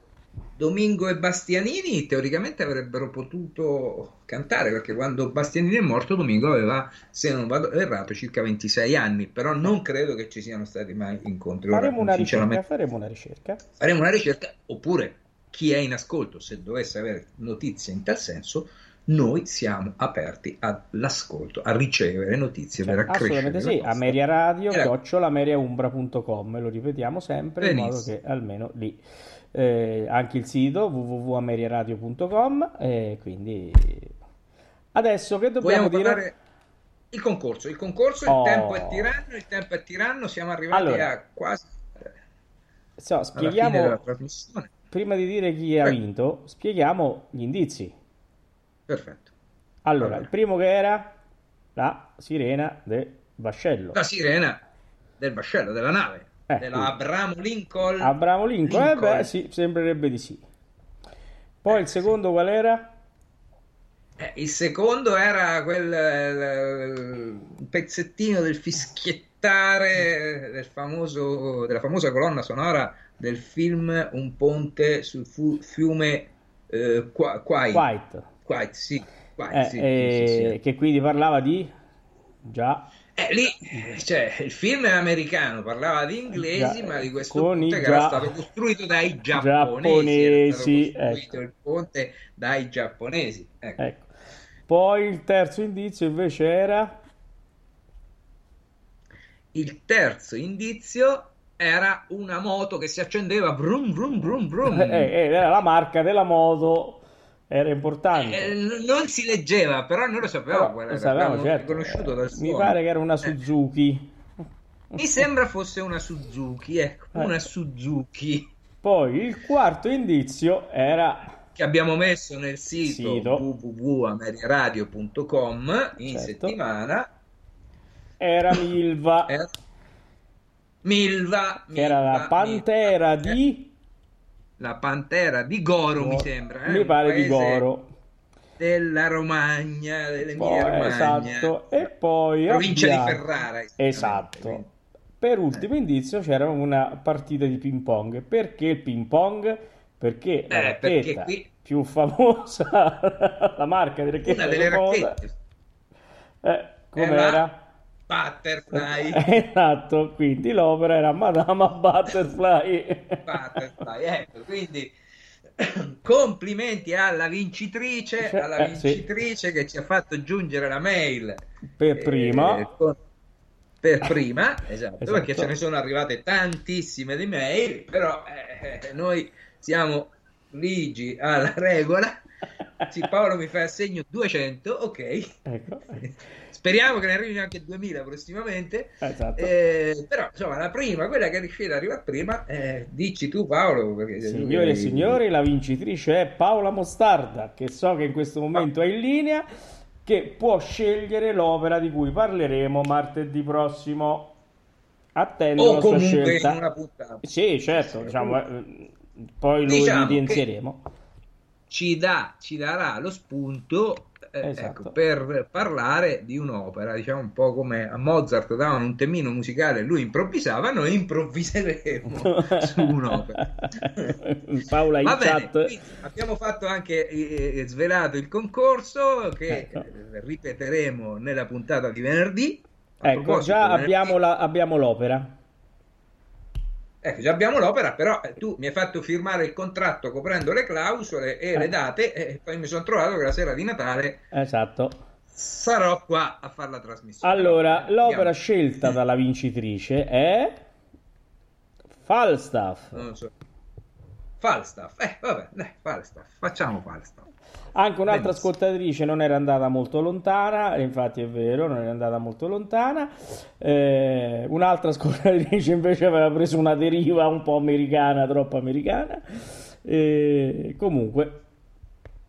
Domingo e Bastianini teoricamente avrebbero potuto cantare perché quando Bastianini è morto Domingo aveva, se non vado errato, circa 26 anni, però non credo che ci siano stati mai incontri. Faremo, Ora, una, ricerca, faremo una ricerca. Faremo una ricerca, oppure chi è in ascolto, se dovesse avere notizie in tal senso, noi siamo aperti all'ascolto, a ricevere notizie cioè, per accrescere. Assolutamente sì, a Meria Radio, chiocciolaMeriaumbra.com, lo ripetiamo sempre Benissimo. in modo che almeno lì eh, anche il sito www.ameriaradio.com e quindi adesso che dobbiamo dire? il concorso il concorso oh. il tempo è tiranno il tempo è tiranno siamo arrivati allora, a quasi so, spieghiamo prima di dire chi ha vinto spieghiamo gli indizi. Perfetto. Allora, allora. il primo che era la sirena del vascello. La sirena del vascello della nave eh, della Abramo Lincoln. Abramo Lincoln, Lincoln. Eh beh, sì, sembrerebbe di sì. Poi eh, il secondo sì. qual era? Eh, il secondo era quel pezzettino del fischiettare del famoso, della famosa colonna sonora del film Un ponte sul fu- fiume eh, Quite. Quite. Quite, sì. Quite, Eh, sì, eh, sì, sì, sì. Che quindi parlava di... Già, Eh, lì, cioè, il film è americano, parlava di inglesi, Già, ma di questo con i ponte che gia- era stato costruito dai giapponesi. Giapponesi, era ecco. il ponte dai giapponesi. Ecco. ecco. Poi il terzo indizio invece era... Il terzo indizio era una moto che si accendeva brum brum brum brum. Eh, eh, era la marca della moto, era importante. Eh, n- non si leggeva, però noi lo sapevamo Però lo sapevamo, certo. Mi pare che era una Eh, Suzuki. mi sembra fosse una Suzuki, ecco, Eh. una Suzuki Poi il quarto indizio era... che abbiamo messo nel sito, Sito. www.ameriaradio.com in Certo. settimana. Era Milva, Era Milva, che era la Milva, pantera Milva. di... La pantera di Goro, mi sembra. eh, Mi pare di Goro. Della Romagna, dell'Emilia Romagna. esatto. E poi Provincia abbiamo- di Ferrara. Esatto. Per ultimo indizio c'era una partita di ping pong. Perché il ping pong? Perché la Eh, perché racchetta qui- più famosa, la marca di racchetta Una delle famosa, racchette. eh, com'era? Era Butterfly. Esatto, quindi l'opera era Madama Butterfly. Butterfly, ecco, quindi complimenti alla vincitrice, alla Eh, sì. vincitrice che ci ha fatto giungere la mail Per eh, prima. con- per prima, esatto, Esatto. perché ce ne sono arrivate tantissime di mail, però eh, eh, noi siamo ligi alla regola. Sì, Paolo mi fa assegno 200, ok. Ecco. Speriamo che ne arrivino anche 2000 prossimamente. Esatto. Eh, però insomma la prima, quella che è riuscita ad arrivare prima, eh, dici tu Paolo. Perché Signore e signori, la vincitrice è Paola Mostarda, che so che in questo momento è in linea, che può scegliere l'opera di cui parleremo martedì prossimo. Attendo o la sua scelta. una puntata. Sì, certo, diciamo, eh, poi lo Diciamo evidenzieremo. Ci, dà, ci darà lo spunto eh, Esatto. ecco, per parlare di un'opera, diciamo un po' come a Mozart davano un temino musicale e lui improvvisava, noi improvviseremo su un'opera. Paola in bene, chat. abbiamo fatto anche eh, svelato il concorso che Ecco. eh, ripeteremo nella puntata di venerdì. A Ecco, già venerdì- abbiamo, la- abbiamo l'opera. Ecco, già abbiamo l'opera, però eh, tu mi hai fatto firmare il contratto coprendo le clausole e Eh. le date e poi mi sono trovato che la sera di Natale Esatto. sarò qua a fare la trasmissione. Allora, Eh, l'opera andiamo. scelta dalla vincitrice è Falstaff. Non lo so. Falstaff. Eh, vabbè, dai, Falstaff. Facciamo Falstaff. Anche un'altra Benissimo. ascoltatrice non era andata molto lontana, infatti è vero, non era andata molto lontana. Eh, un'altra ascoltatrice invece aveva preso una deriva un po' americana, troppo americana. Eh, comunque,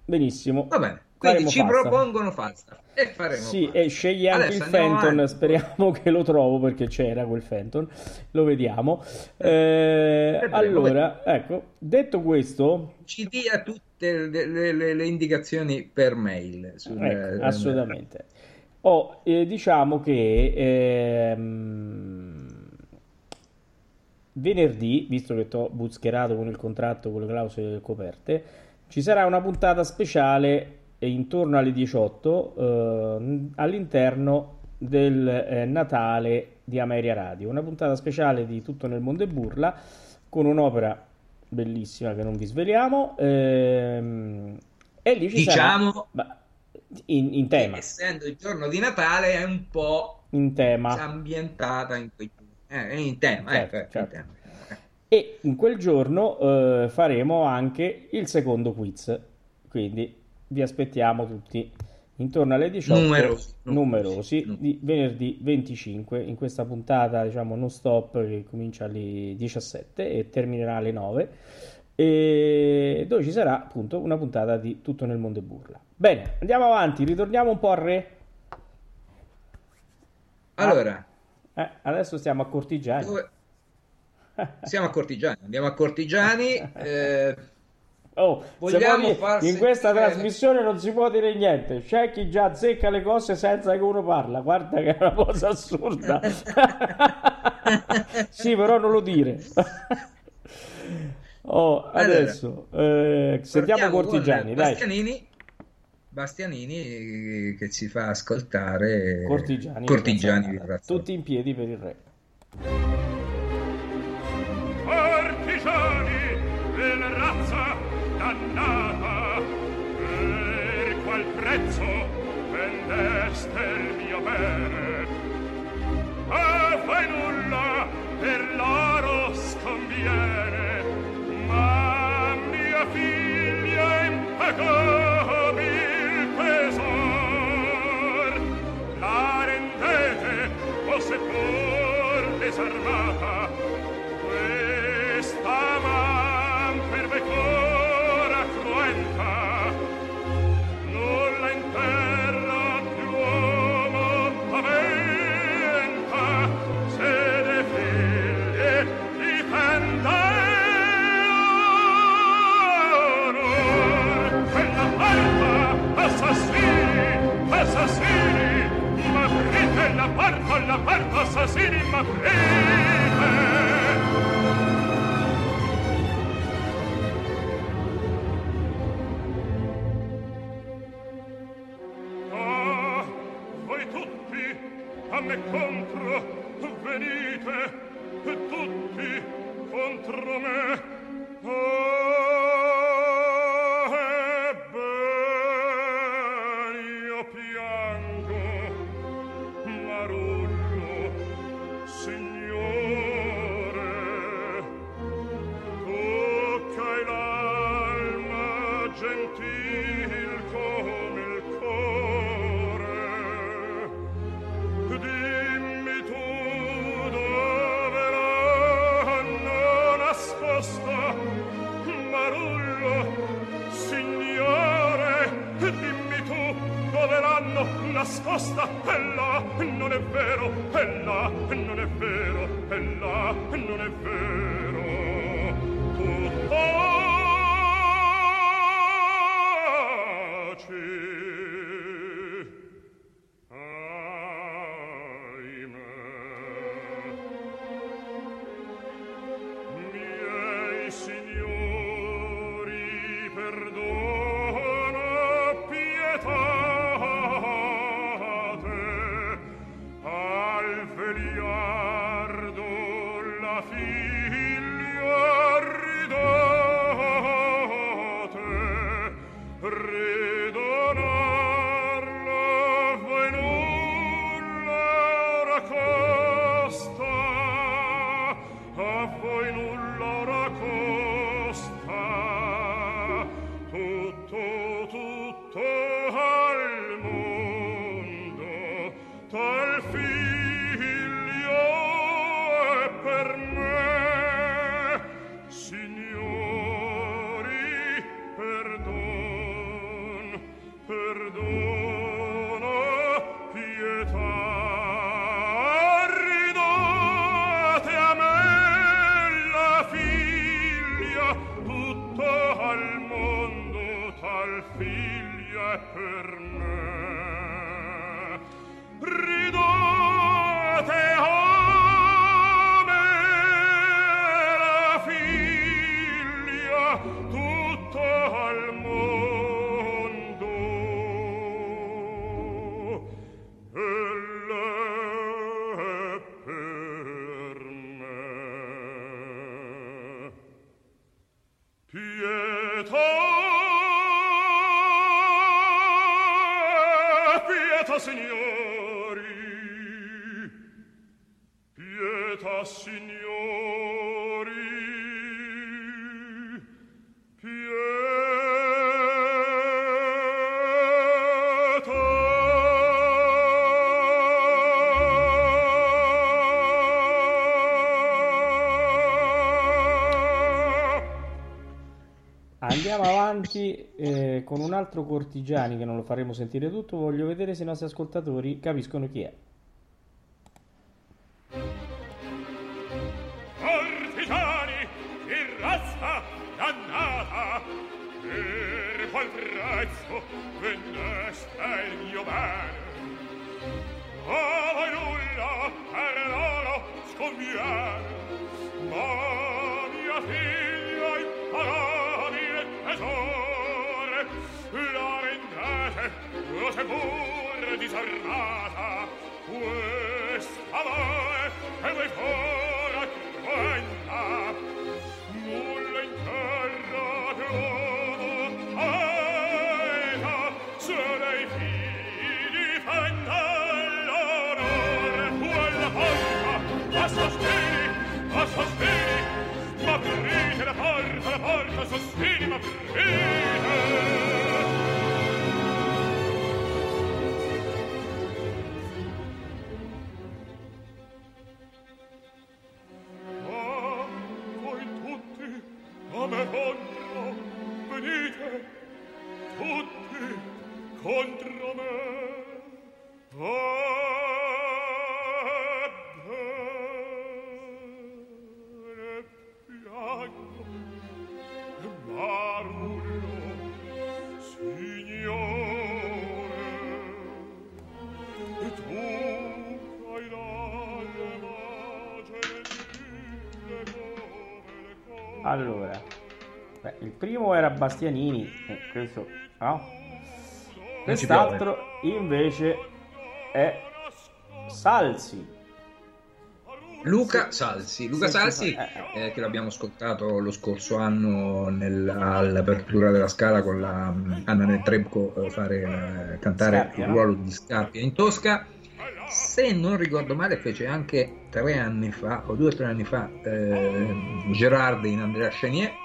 benissimo. Va bene. Quindi Faremo ci Falstaff. propongono Falstaff e faremo Sì, Falstaff. e scegli anche Adesso il Fenton, avanti. speriamo che lo trovo perché c'era quel Fenton, lo vediamo. Eh, Vedremo, allora, ecco, detto questo, Ci dia tutte le, le- le- indicazioni per mail. sul- Ecco, assolutamente. Oh, eh, diciamo che ehm, venerdì, visto che ti ho buscherato con il contratto con le clausole coperte, ci sarà una puntata speciale intorno alle 18 eh, all'interno del eh, Natale di Ameria Radio. Una puntata speciale di Tutto nel mondo e burla con un'opera bellissima che non vi sveliamo. ehm, e lì ci Diciamo- sarà in, in tema, Essendo il giorno di Natale è un po' in tema. ambientata in, quei- eh, in tema. Certo, ecco, certo. in tema. E in quel giorno eh, faremo anche il secondo quiz. Quindi vi aspettiamo tutti intorno alle 18 Numerosi, numerosi, numerosi. di venerdì 25 in questa puntata diciamo non stop che comincia alle 17 e terminerà alle 9 e dove ci sarà appunto una puntata di Tutto nel mondo e burla. Bene, andiamo avanti, ritorniamo un po' al re. Allora, Eh, adesso stiamo a Cortigiani. dove- siamo a Cortigiani, andiamo a Cortigiani. eh, Oh, Vogliamo farsi in questa bene. trasmissione non si può dire niente. C'è chi già azzecca le cose senza che uno parla. Guarda che è una cosa assurda. sì, però non lo dire. oh, adesso allora, eh, sentiamo Cortigiani. Bastianini, Bastianini, eh, che ci fa ascoltare Cortigiani, Cortigiani eh, tutti in piedi per il re. Cortigiani! dannata per qual prezzo vendeste il mio bene? Ah, A voi nulla per l'oro sconviene ma mia figlia impagobil tesor. La rendete o seppur desarmata andiamo avanti eh, con un altro Cortigiani che non lo faremo sentire tutto. Voglio vedere se i nostri ascoltatori capiscono chi è. Primo era Bastianini, eh, questo no? Quest'altro invece è Salsi. Luca. Salsi, Luca Sì, Salsi sì, eh, eh, che l'abbiamo ascoltato lo scorso anno nel- all'apertura della Scala con la mm, Anna Netrebko eh, fare eh, cantare Scarpia, il no? ruolo di Scarpia in Tosca. Se non ricordo male, fece anche tre anni fa o due o tre anni fa eh, Gerard in Andrea Chenier.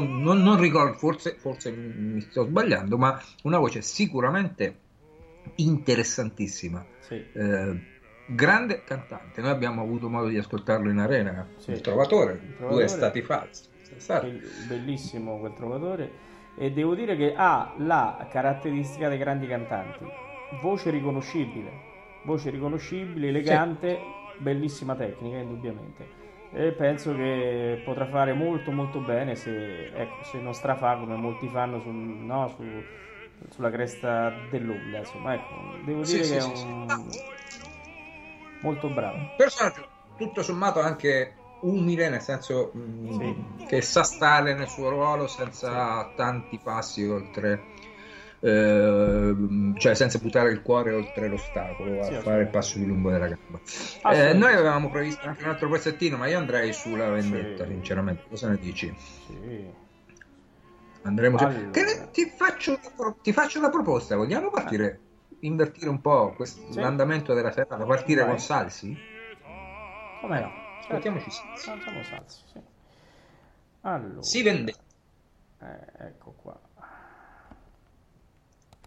Non, non- non ricordo, forse, forse mi sto sbagliando, ma una voce sicuramente interessantissima. Sì. Eh, grande cantante, noi abbiamo avuto modo di ascoltarlo in arena, Sì. il trovatore, Il due Trovatore. estati fa. è stato. Bell- bellissimo quel trovatore e devo dire che ha la caratteristica dei grandi cantanti voce riconoscibile voce riconoscibile elegante bellissima tecnica indubbiamente e penso che potrà fare molto molto bene se, ecco, se non strafà come molti fanno sul- no, su- sulla cresta dell'onda insomma ecco devo Sì, dire sì, che sì, è sì. un molto bravo Personaggio tutto sommato anche umile, nel senso mm, Sì. che sa stare nel suo ruolo senza tanti passi oltre, ehm, cioè senza buttare il cuore oltre l'ostacolo, Sì, a fare il passo più lungo della gamba. Eh, noi avevamo previsto anche un altro pezzettino, ma io andrei sulla vendetta, Sì. sinceramente. Cosa ne dici? sì. Andremo Allora. Che ti, faccio, ti faccio una proposta, vogliamo partire, invertire un po' quest- Sì. l'andamento della serata, partire Vai. con Salsi? come no Ascoltiamoci Salsi. Salsi allora Si vende. Eh, ecco qua.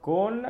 con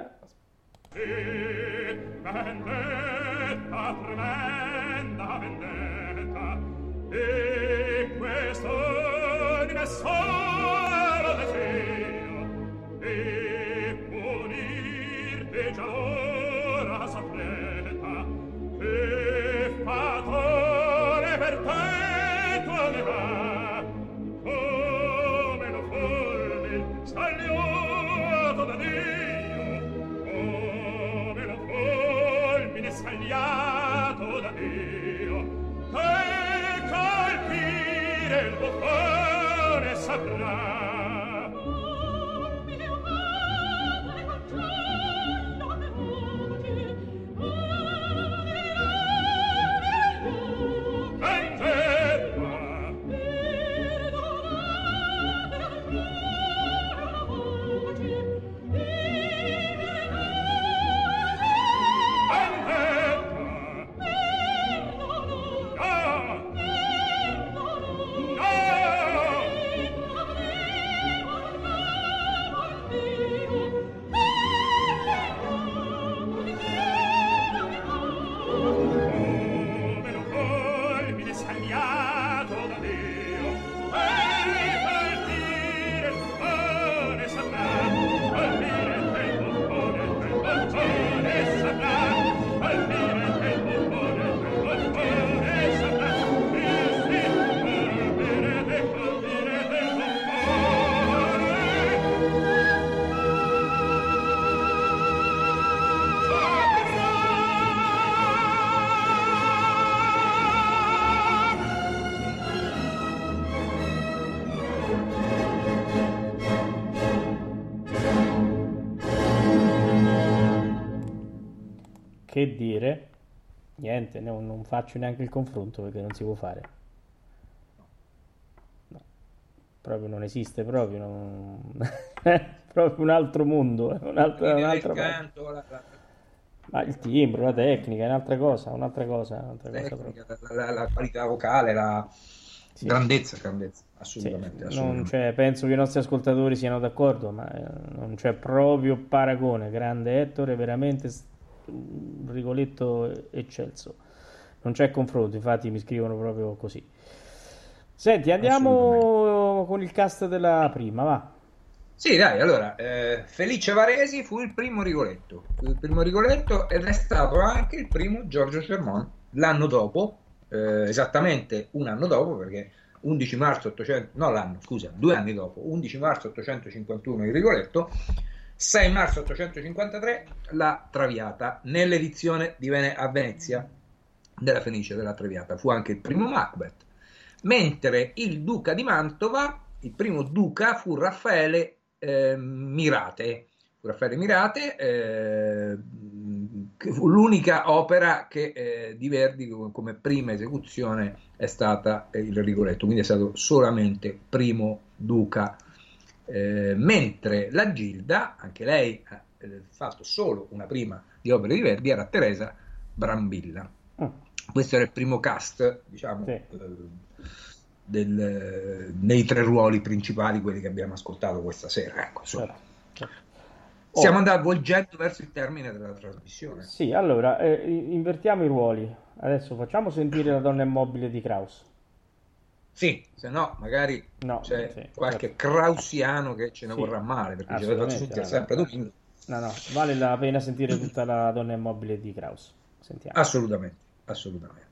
cuore saprà che dire. Niente, non, non faccio neanche il confronto perché non si può fare. No, proprio non esiste, proprio. non- proprio un altro mondo, è un'altra, un'altra cosa. canto, la, la Ma il timbro, la tecnica è un'altra cosa, un'altra cosa, un'altra cosa tecnica, la, la- la qualità vocale, la Sì. grandezza, grandezza, Sì, assolutamente, non assolutamente. c'è- penso che i nostri ascoltatori siano d'accordo, ma eh, non c'è proprio paragone. Grande Ettore, veramente Rigoletto eccelso. Non c'è confronto, infatti mi scrivono proprio così. Senti, andiamo con il cast della prima, va. Sì, dai, allora, eh, Felice Varesi fu il primo Rigoletto, fu il primo Rigoletto ed è stato anche il primo Giorgio Cermon l'anno dopo, eh, esattamente un anno dopo, perché 11 marzo 800, no l'anno, scusa, due anni dopo, 11 marzo 851 il Rigoletto, 6 marzo 853 la Traviata, nell'edizione di Vene- a Venezia della Fenice della Traviata, fu anche il primo Macbeth, mentre il duca di Mantova, il primo duca fu Raffaele eh, Mirate. Fu Raffaele Mirate, eh, fu l'unica opera che eh, di Verdi come, prima esecuzione è stata il Rigoletto, quindi è stato solamente primo duca. Eh, mentre la Gilda, anche lei ha eh, fatto solo una prima di opere di Verdi, era Teresa Brambilla. Mm. Questo era il primo cast, diciamo, Sì. eh, del- nei tre ruoli principali, quelli che abbiamo ascoltato questa sera. Ecco. Certo, certo. Stiamo Oh. andando volgendo verso il termine della trasmissione. Sì, allora, eh, invertiamo i ruoli. Adesso facciamo sentire la donna immobile di Kraus. Sì, se no magari No, c'è sì, qualche certo. krausiano che ce ne Sì, vorrà male, perché ci aveva assolutamente, tutti no, sempre no. domingo. No, no, vale la pena sentire tutta la donna immobile di Kraus. Sentiamo. Assolutamente, assolutamente.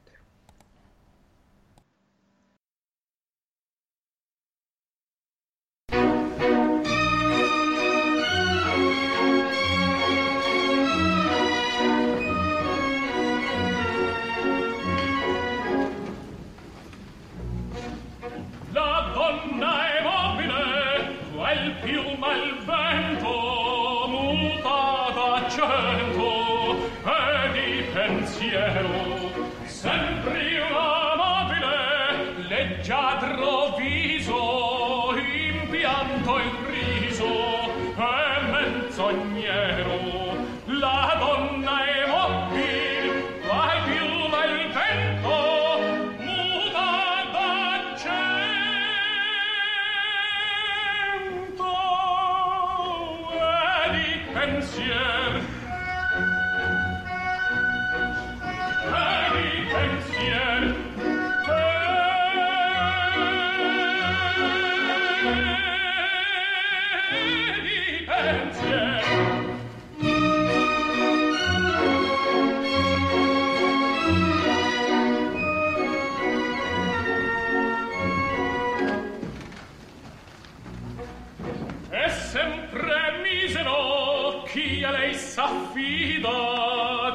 chi a lei s'affida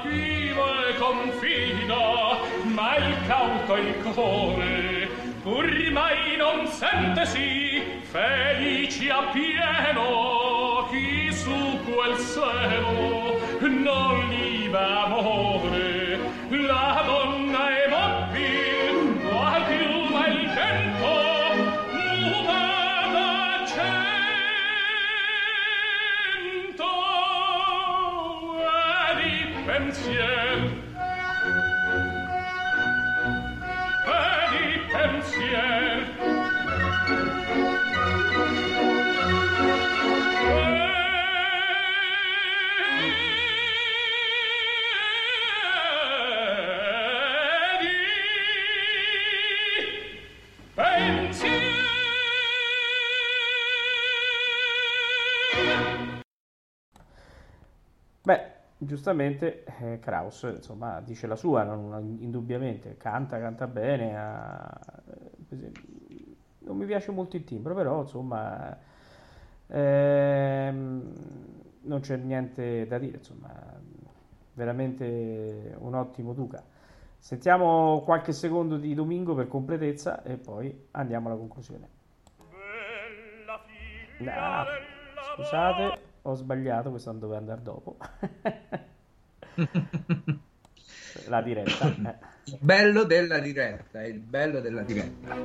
chi vuol confida ma il cauto il cuore pur mai non sente sì felici a pieno chi su quel seno non li va amore. Giustamente eh, Kraus, insomma, dice la sua, non- indubbiamente, canta, canta bene, ha- eh, non mi piace molto il timbro, però insomma, ehm, non c'è niente da dire, insomma, veramente un ottimo Duca. Sentiamo qualche secondo di Domingo per completezza e poi andiamo alla conclusione. Bella figlia Ah, scusate, ho sbagliato, questo non doveva andare dopo. La diretta. eh. Il bello della diretta, il bello della diretta.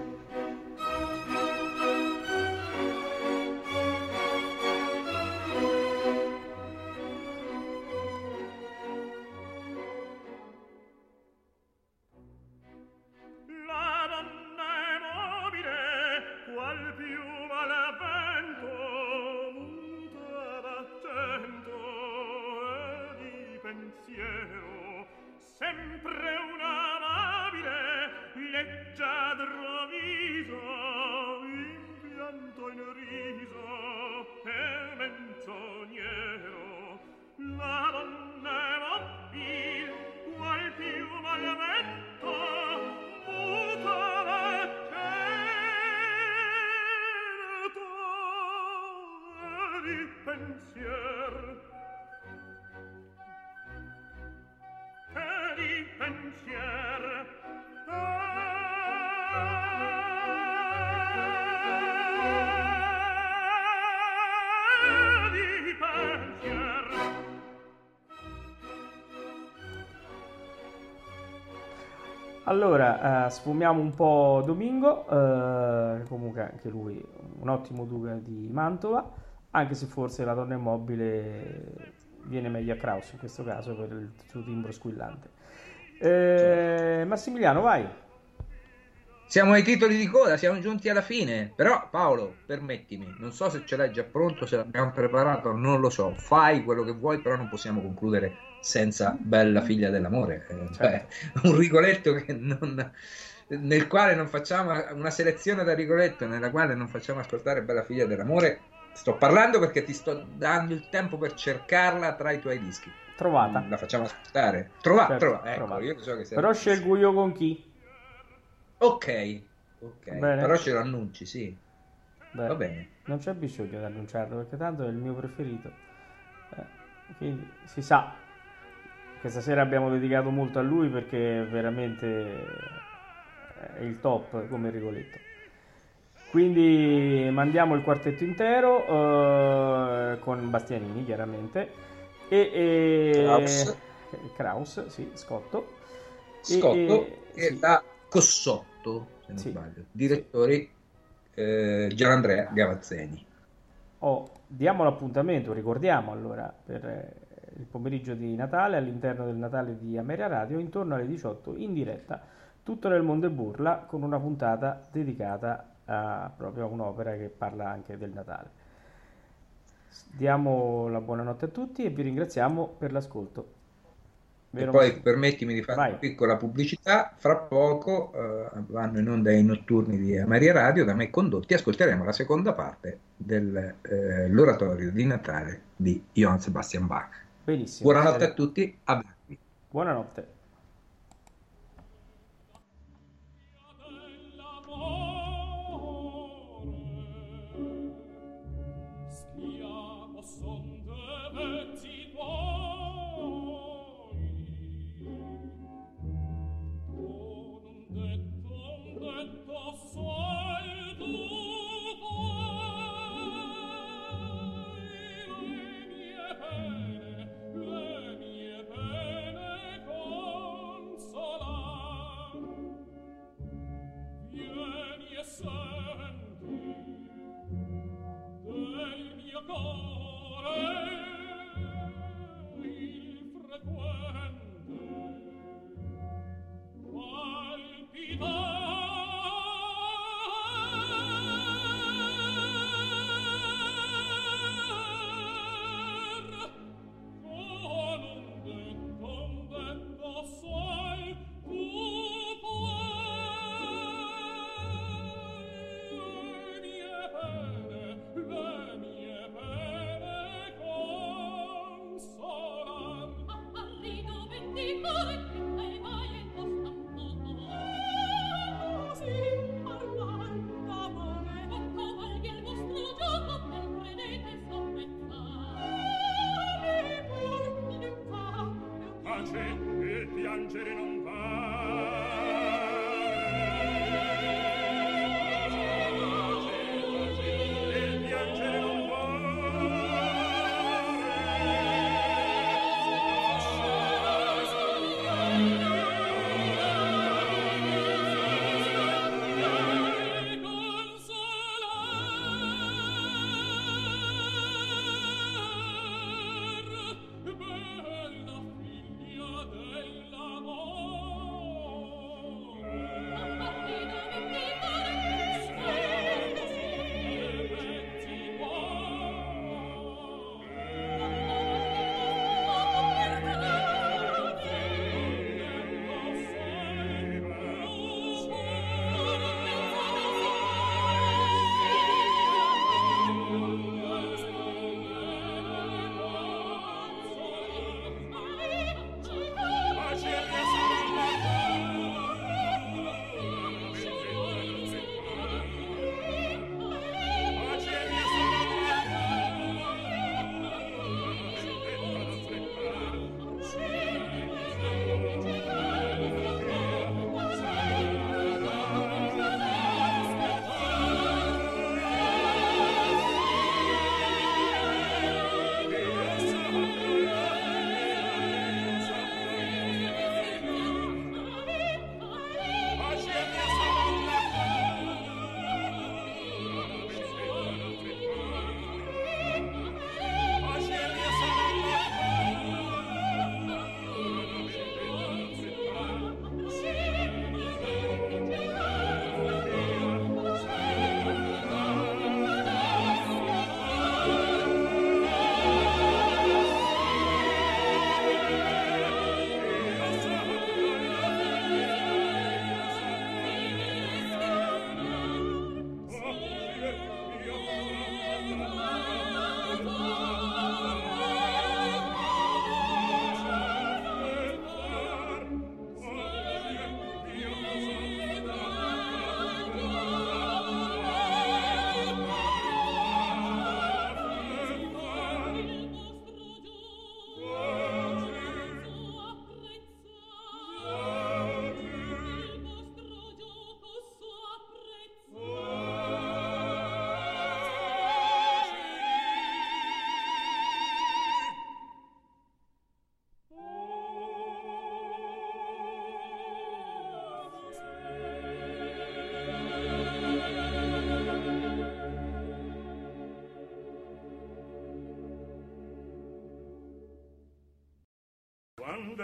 Allora, eh, sfumiamo un po' Domingo, eh, comunque anche lui un ottimo duca di Mantova, anche se forse la donna immobile viene meglio a Kraus in questo caso per il suo timbro squillante. Eh, Massimiliano, vai. Siamo ai titoli di coda, siamo giunti alla fine. Però, Paolo, permettimi, non so se ce l'hai già pronto, se l'abbiamo preparato, non lo so. Fai quello che vuoi, però non possiamo concludere senza Bella figlia dell'amore. Eh, cioè, un Rigoletto che non- nel quale non facciamo una selezione da Rigoletto, nella quale non facciamo ascoltare Bella figlia dell'amore. Sto parlando perché ti sto dando il tempo per cercarla tra i tuoi dischi. Trovata. La facciamo ascoltare. Trova, Certo, trova. Ecco, trovata. io so che sei Però scelgo io con chi? Ok, ok, Bene. però ce lo annunci, sì. Beh, Va bene. Non c'è bisogno di annunciarlo perché tanto è il mio preferito. Eh, quindi si sa. Questa sera abbiamo dedicato molto a lui perché veramente è il top come Rigoletto. Quindi mandiamo il quartetto intero eh, con Bastianini chiaramente e, e- Kraus. Kraus, sì, Scotto. E- Scotto e- e sì. da Cossotto, se non Sì. sbaglio. Direttori eh, Gianandrea Gavazzeni. Oh, diamo l'appuntamento, ricordiamo allora per eh, il pomeriggio di Natale all'interno del Natale di Ameria Radio intorno alle 18 in diretta tutto nel mondo è burla con una puntata dedicata a proprio un'opera che parla anche del Natale. Diamo la buonanotte a tutti e vi ringraziamo per l'ascolto. E Vero, poi Massi? permettimi di fare Vai. una piccola pubblicità. Fra poco eh, vanno in onda i notturni di Maria Radio, da me condotti. Ascolteremo la seconda parte dell'oratorio di Natale di Johann Sebastian Bach. Benissimo. Buonanotte a tutti, a. Buonanotte. piangere non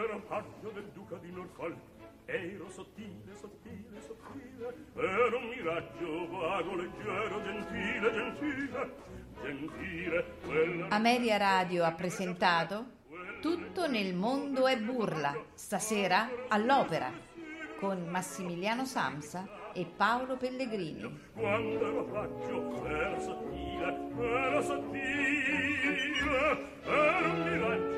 rampaggio del duca di Norfolk. Ero sottile, sottile, sottile. Ero un miraggio vago, leggero, gentile, gentile. Gentile quella... Ameria Radio ha presentato Tutto nel mondo è burla stasera all'opera con Massimiliano Samsa e Paolo Pellegrini. Quando ero raggio ero sottile ero sottile. Ero un miraggio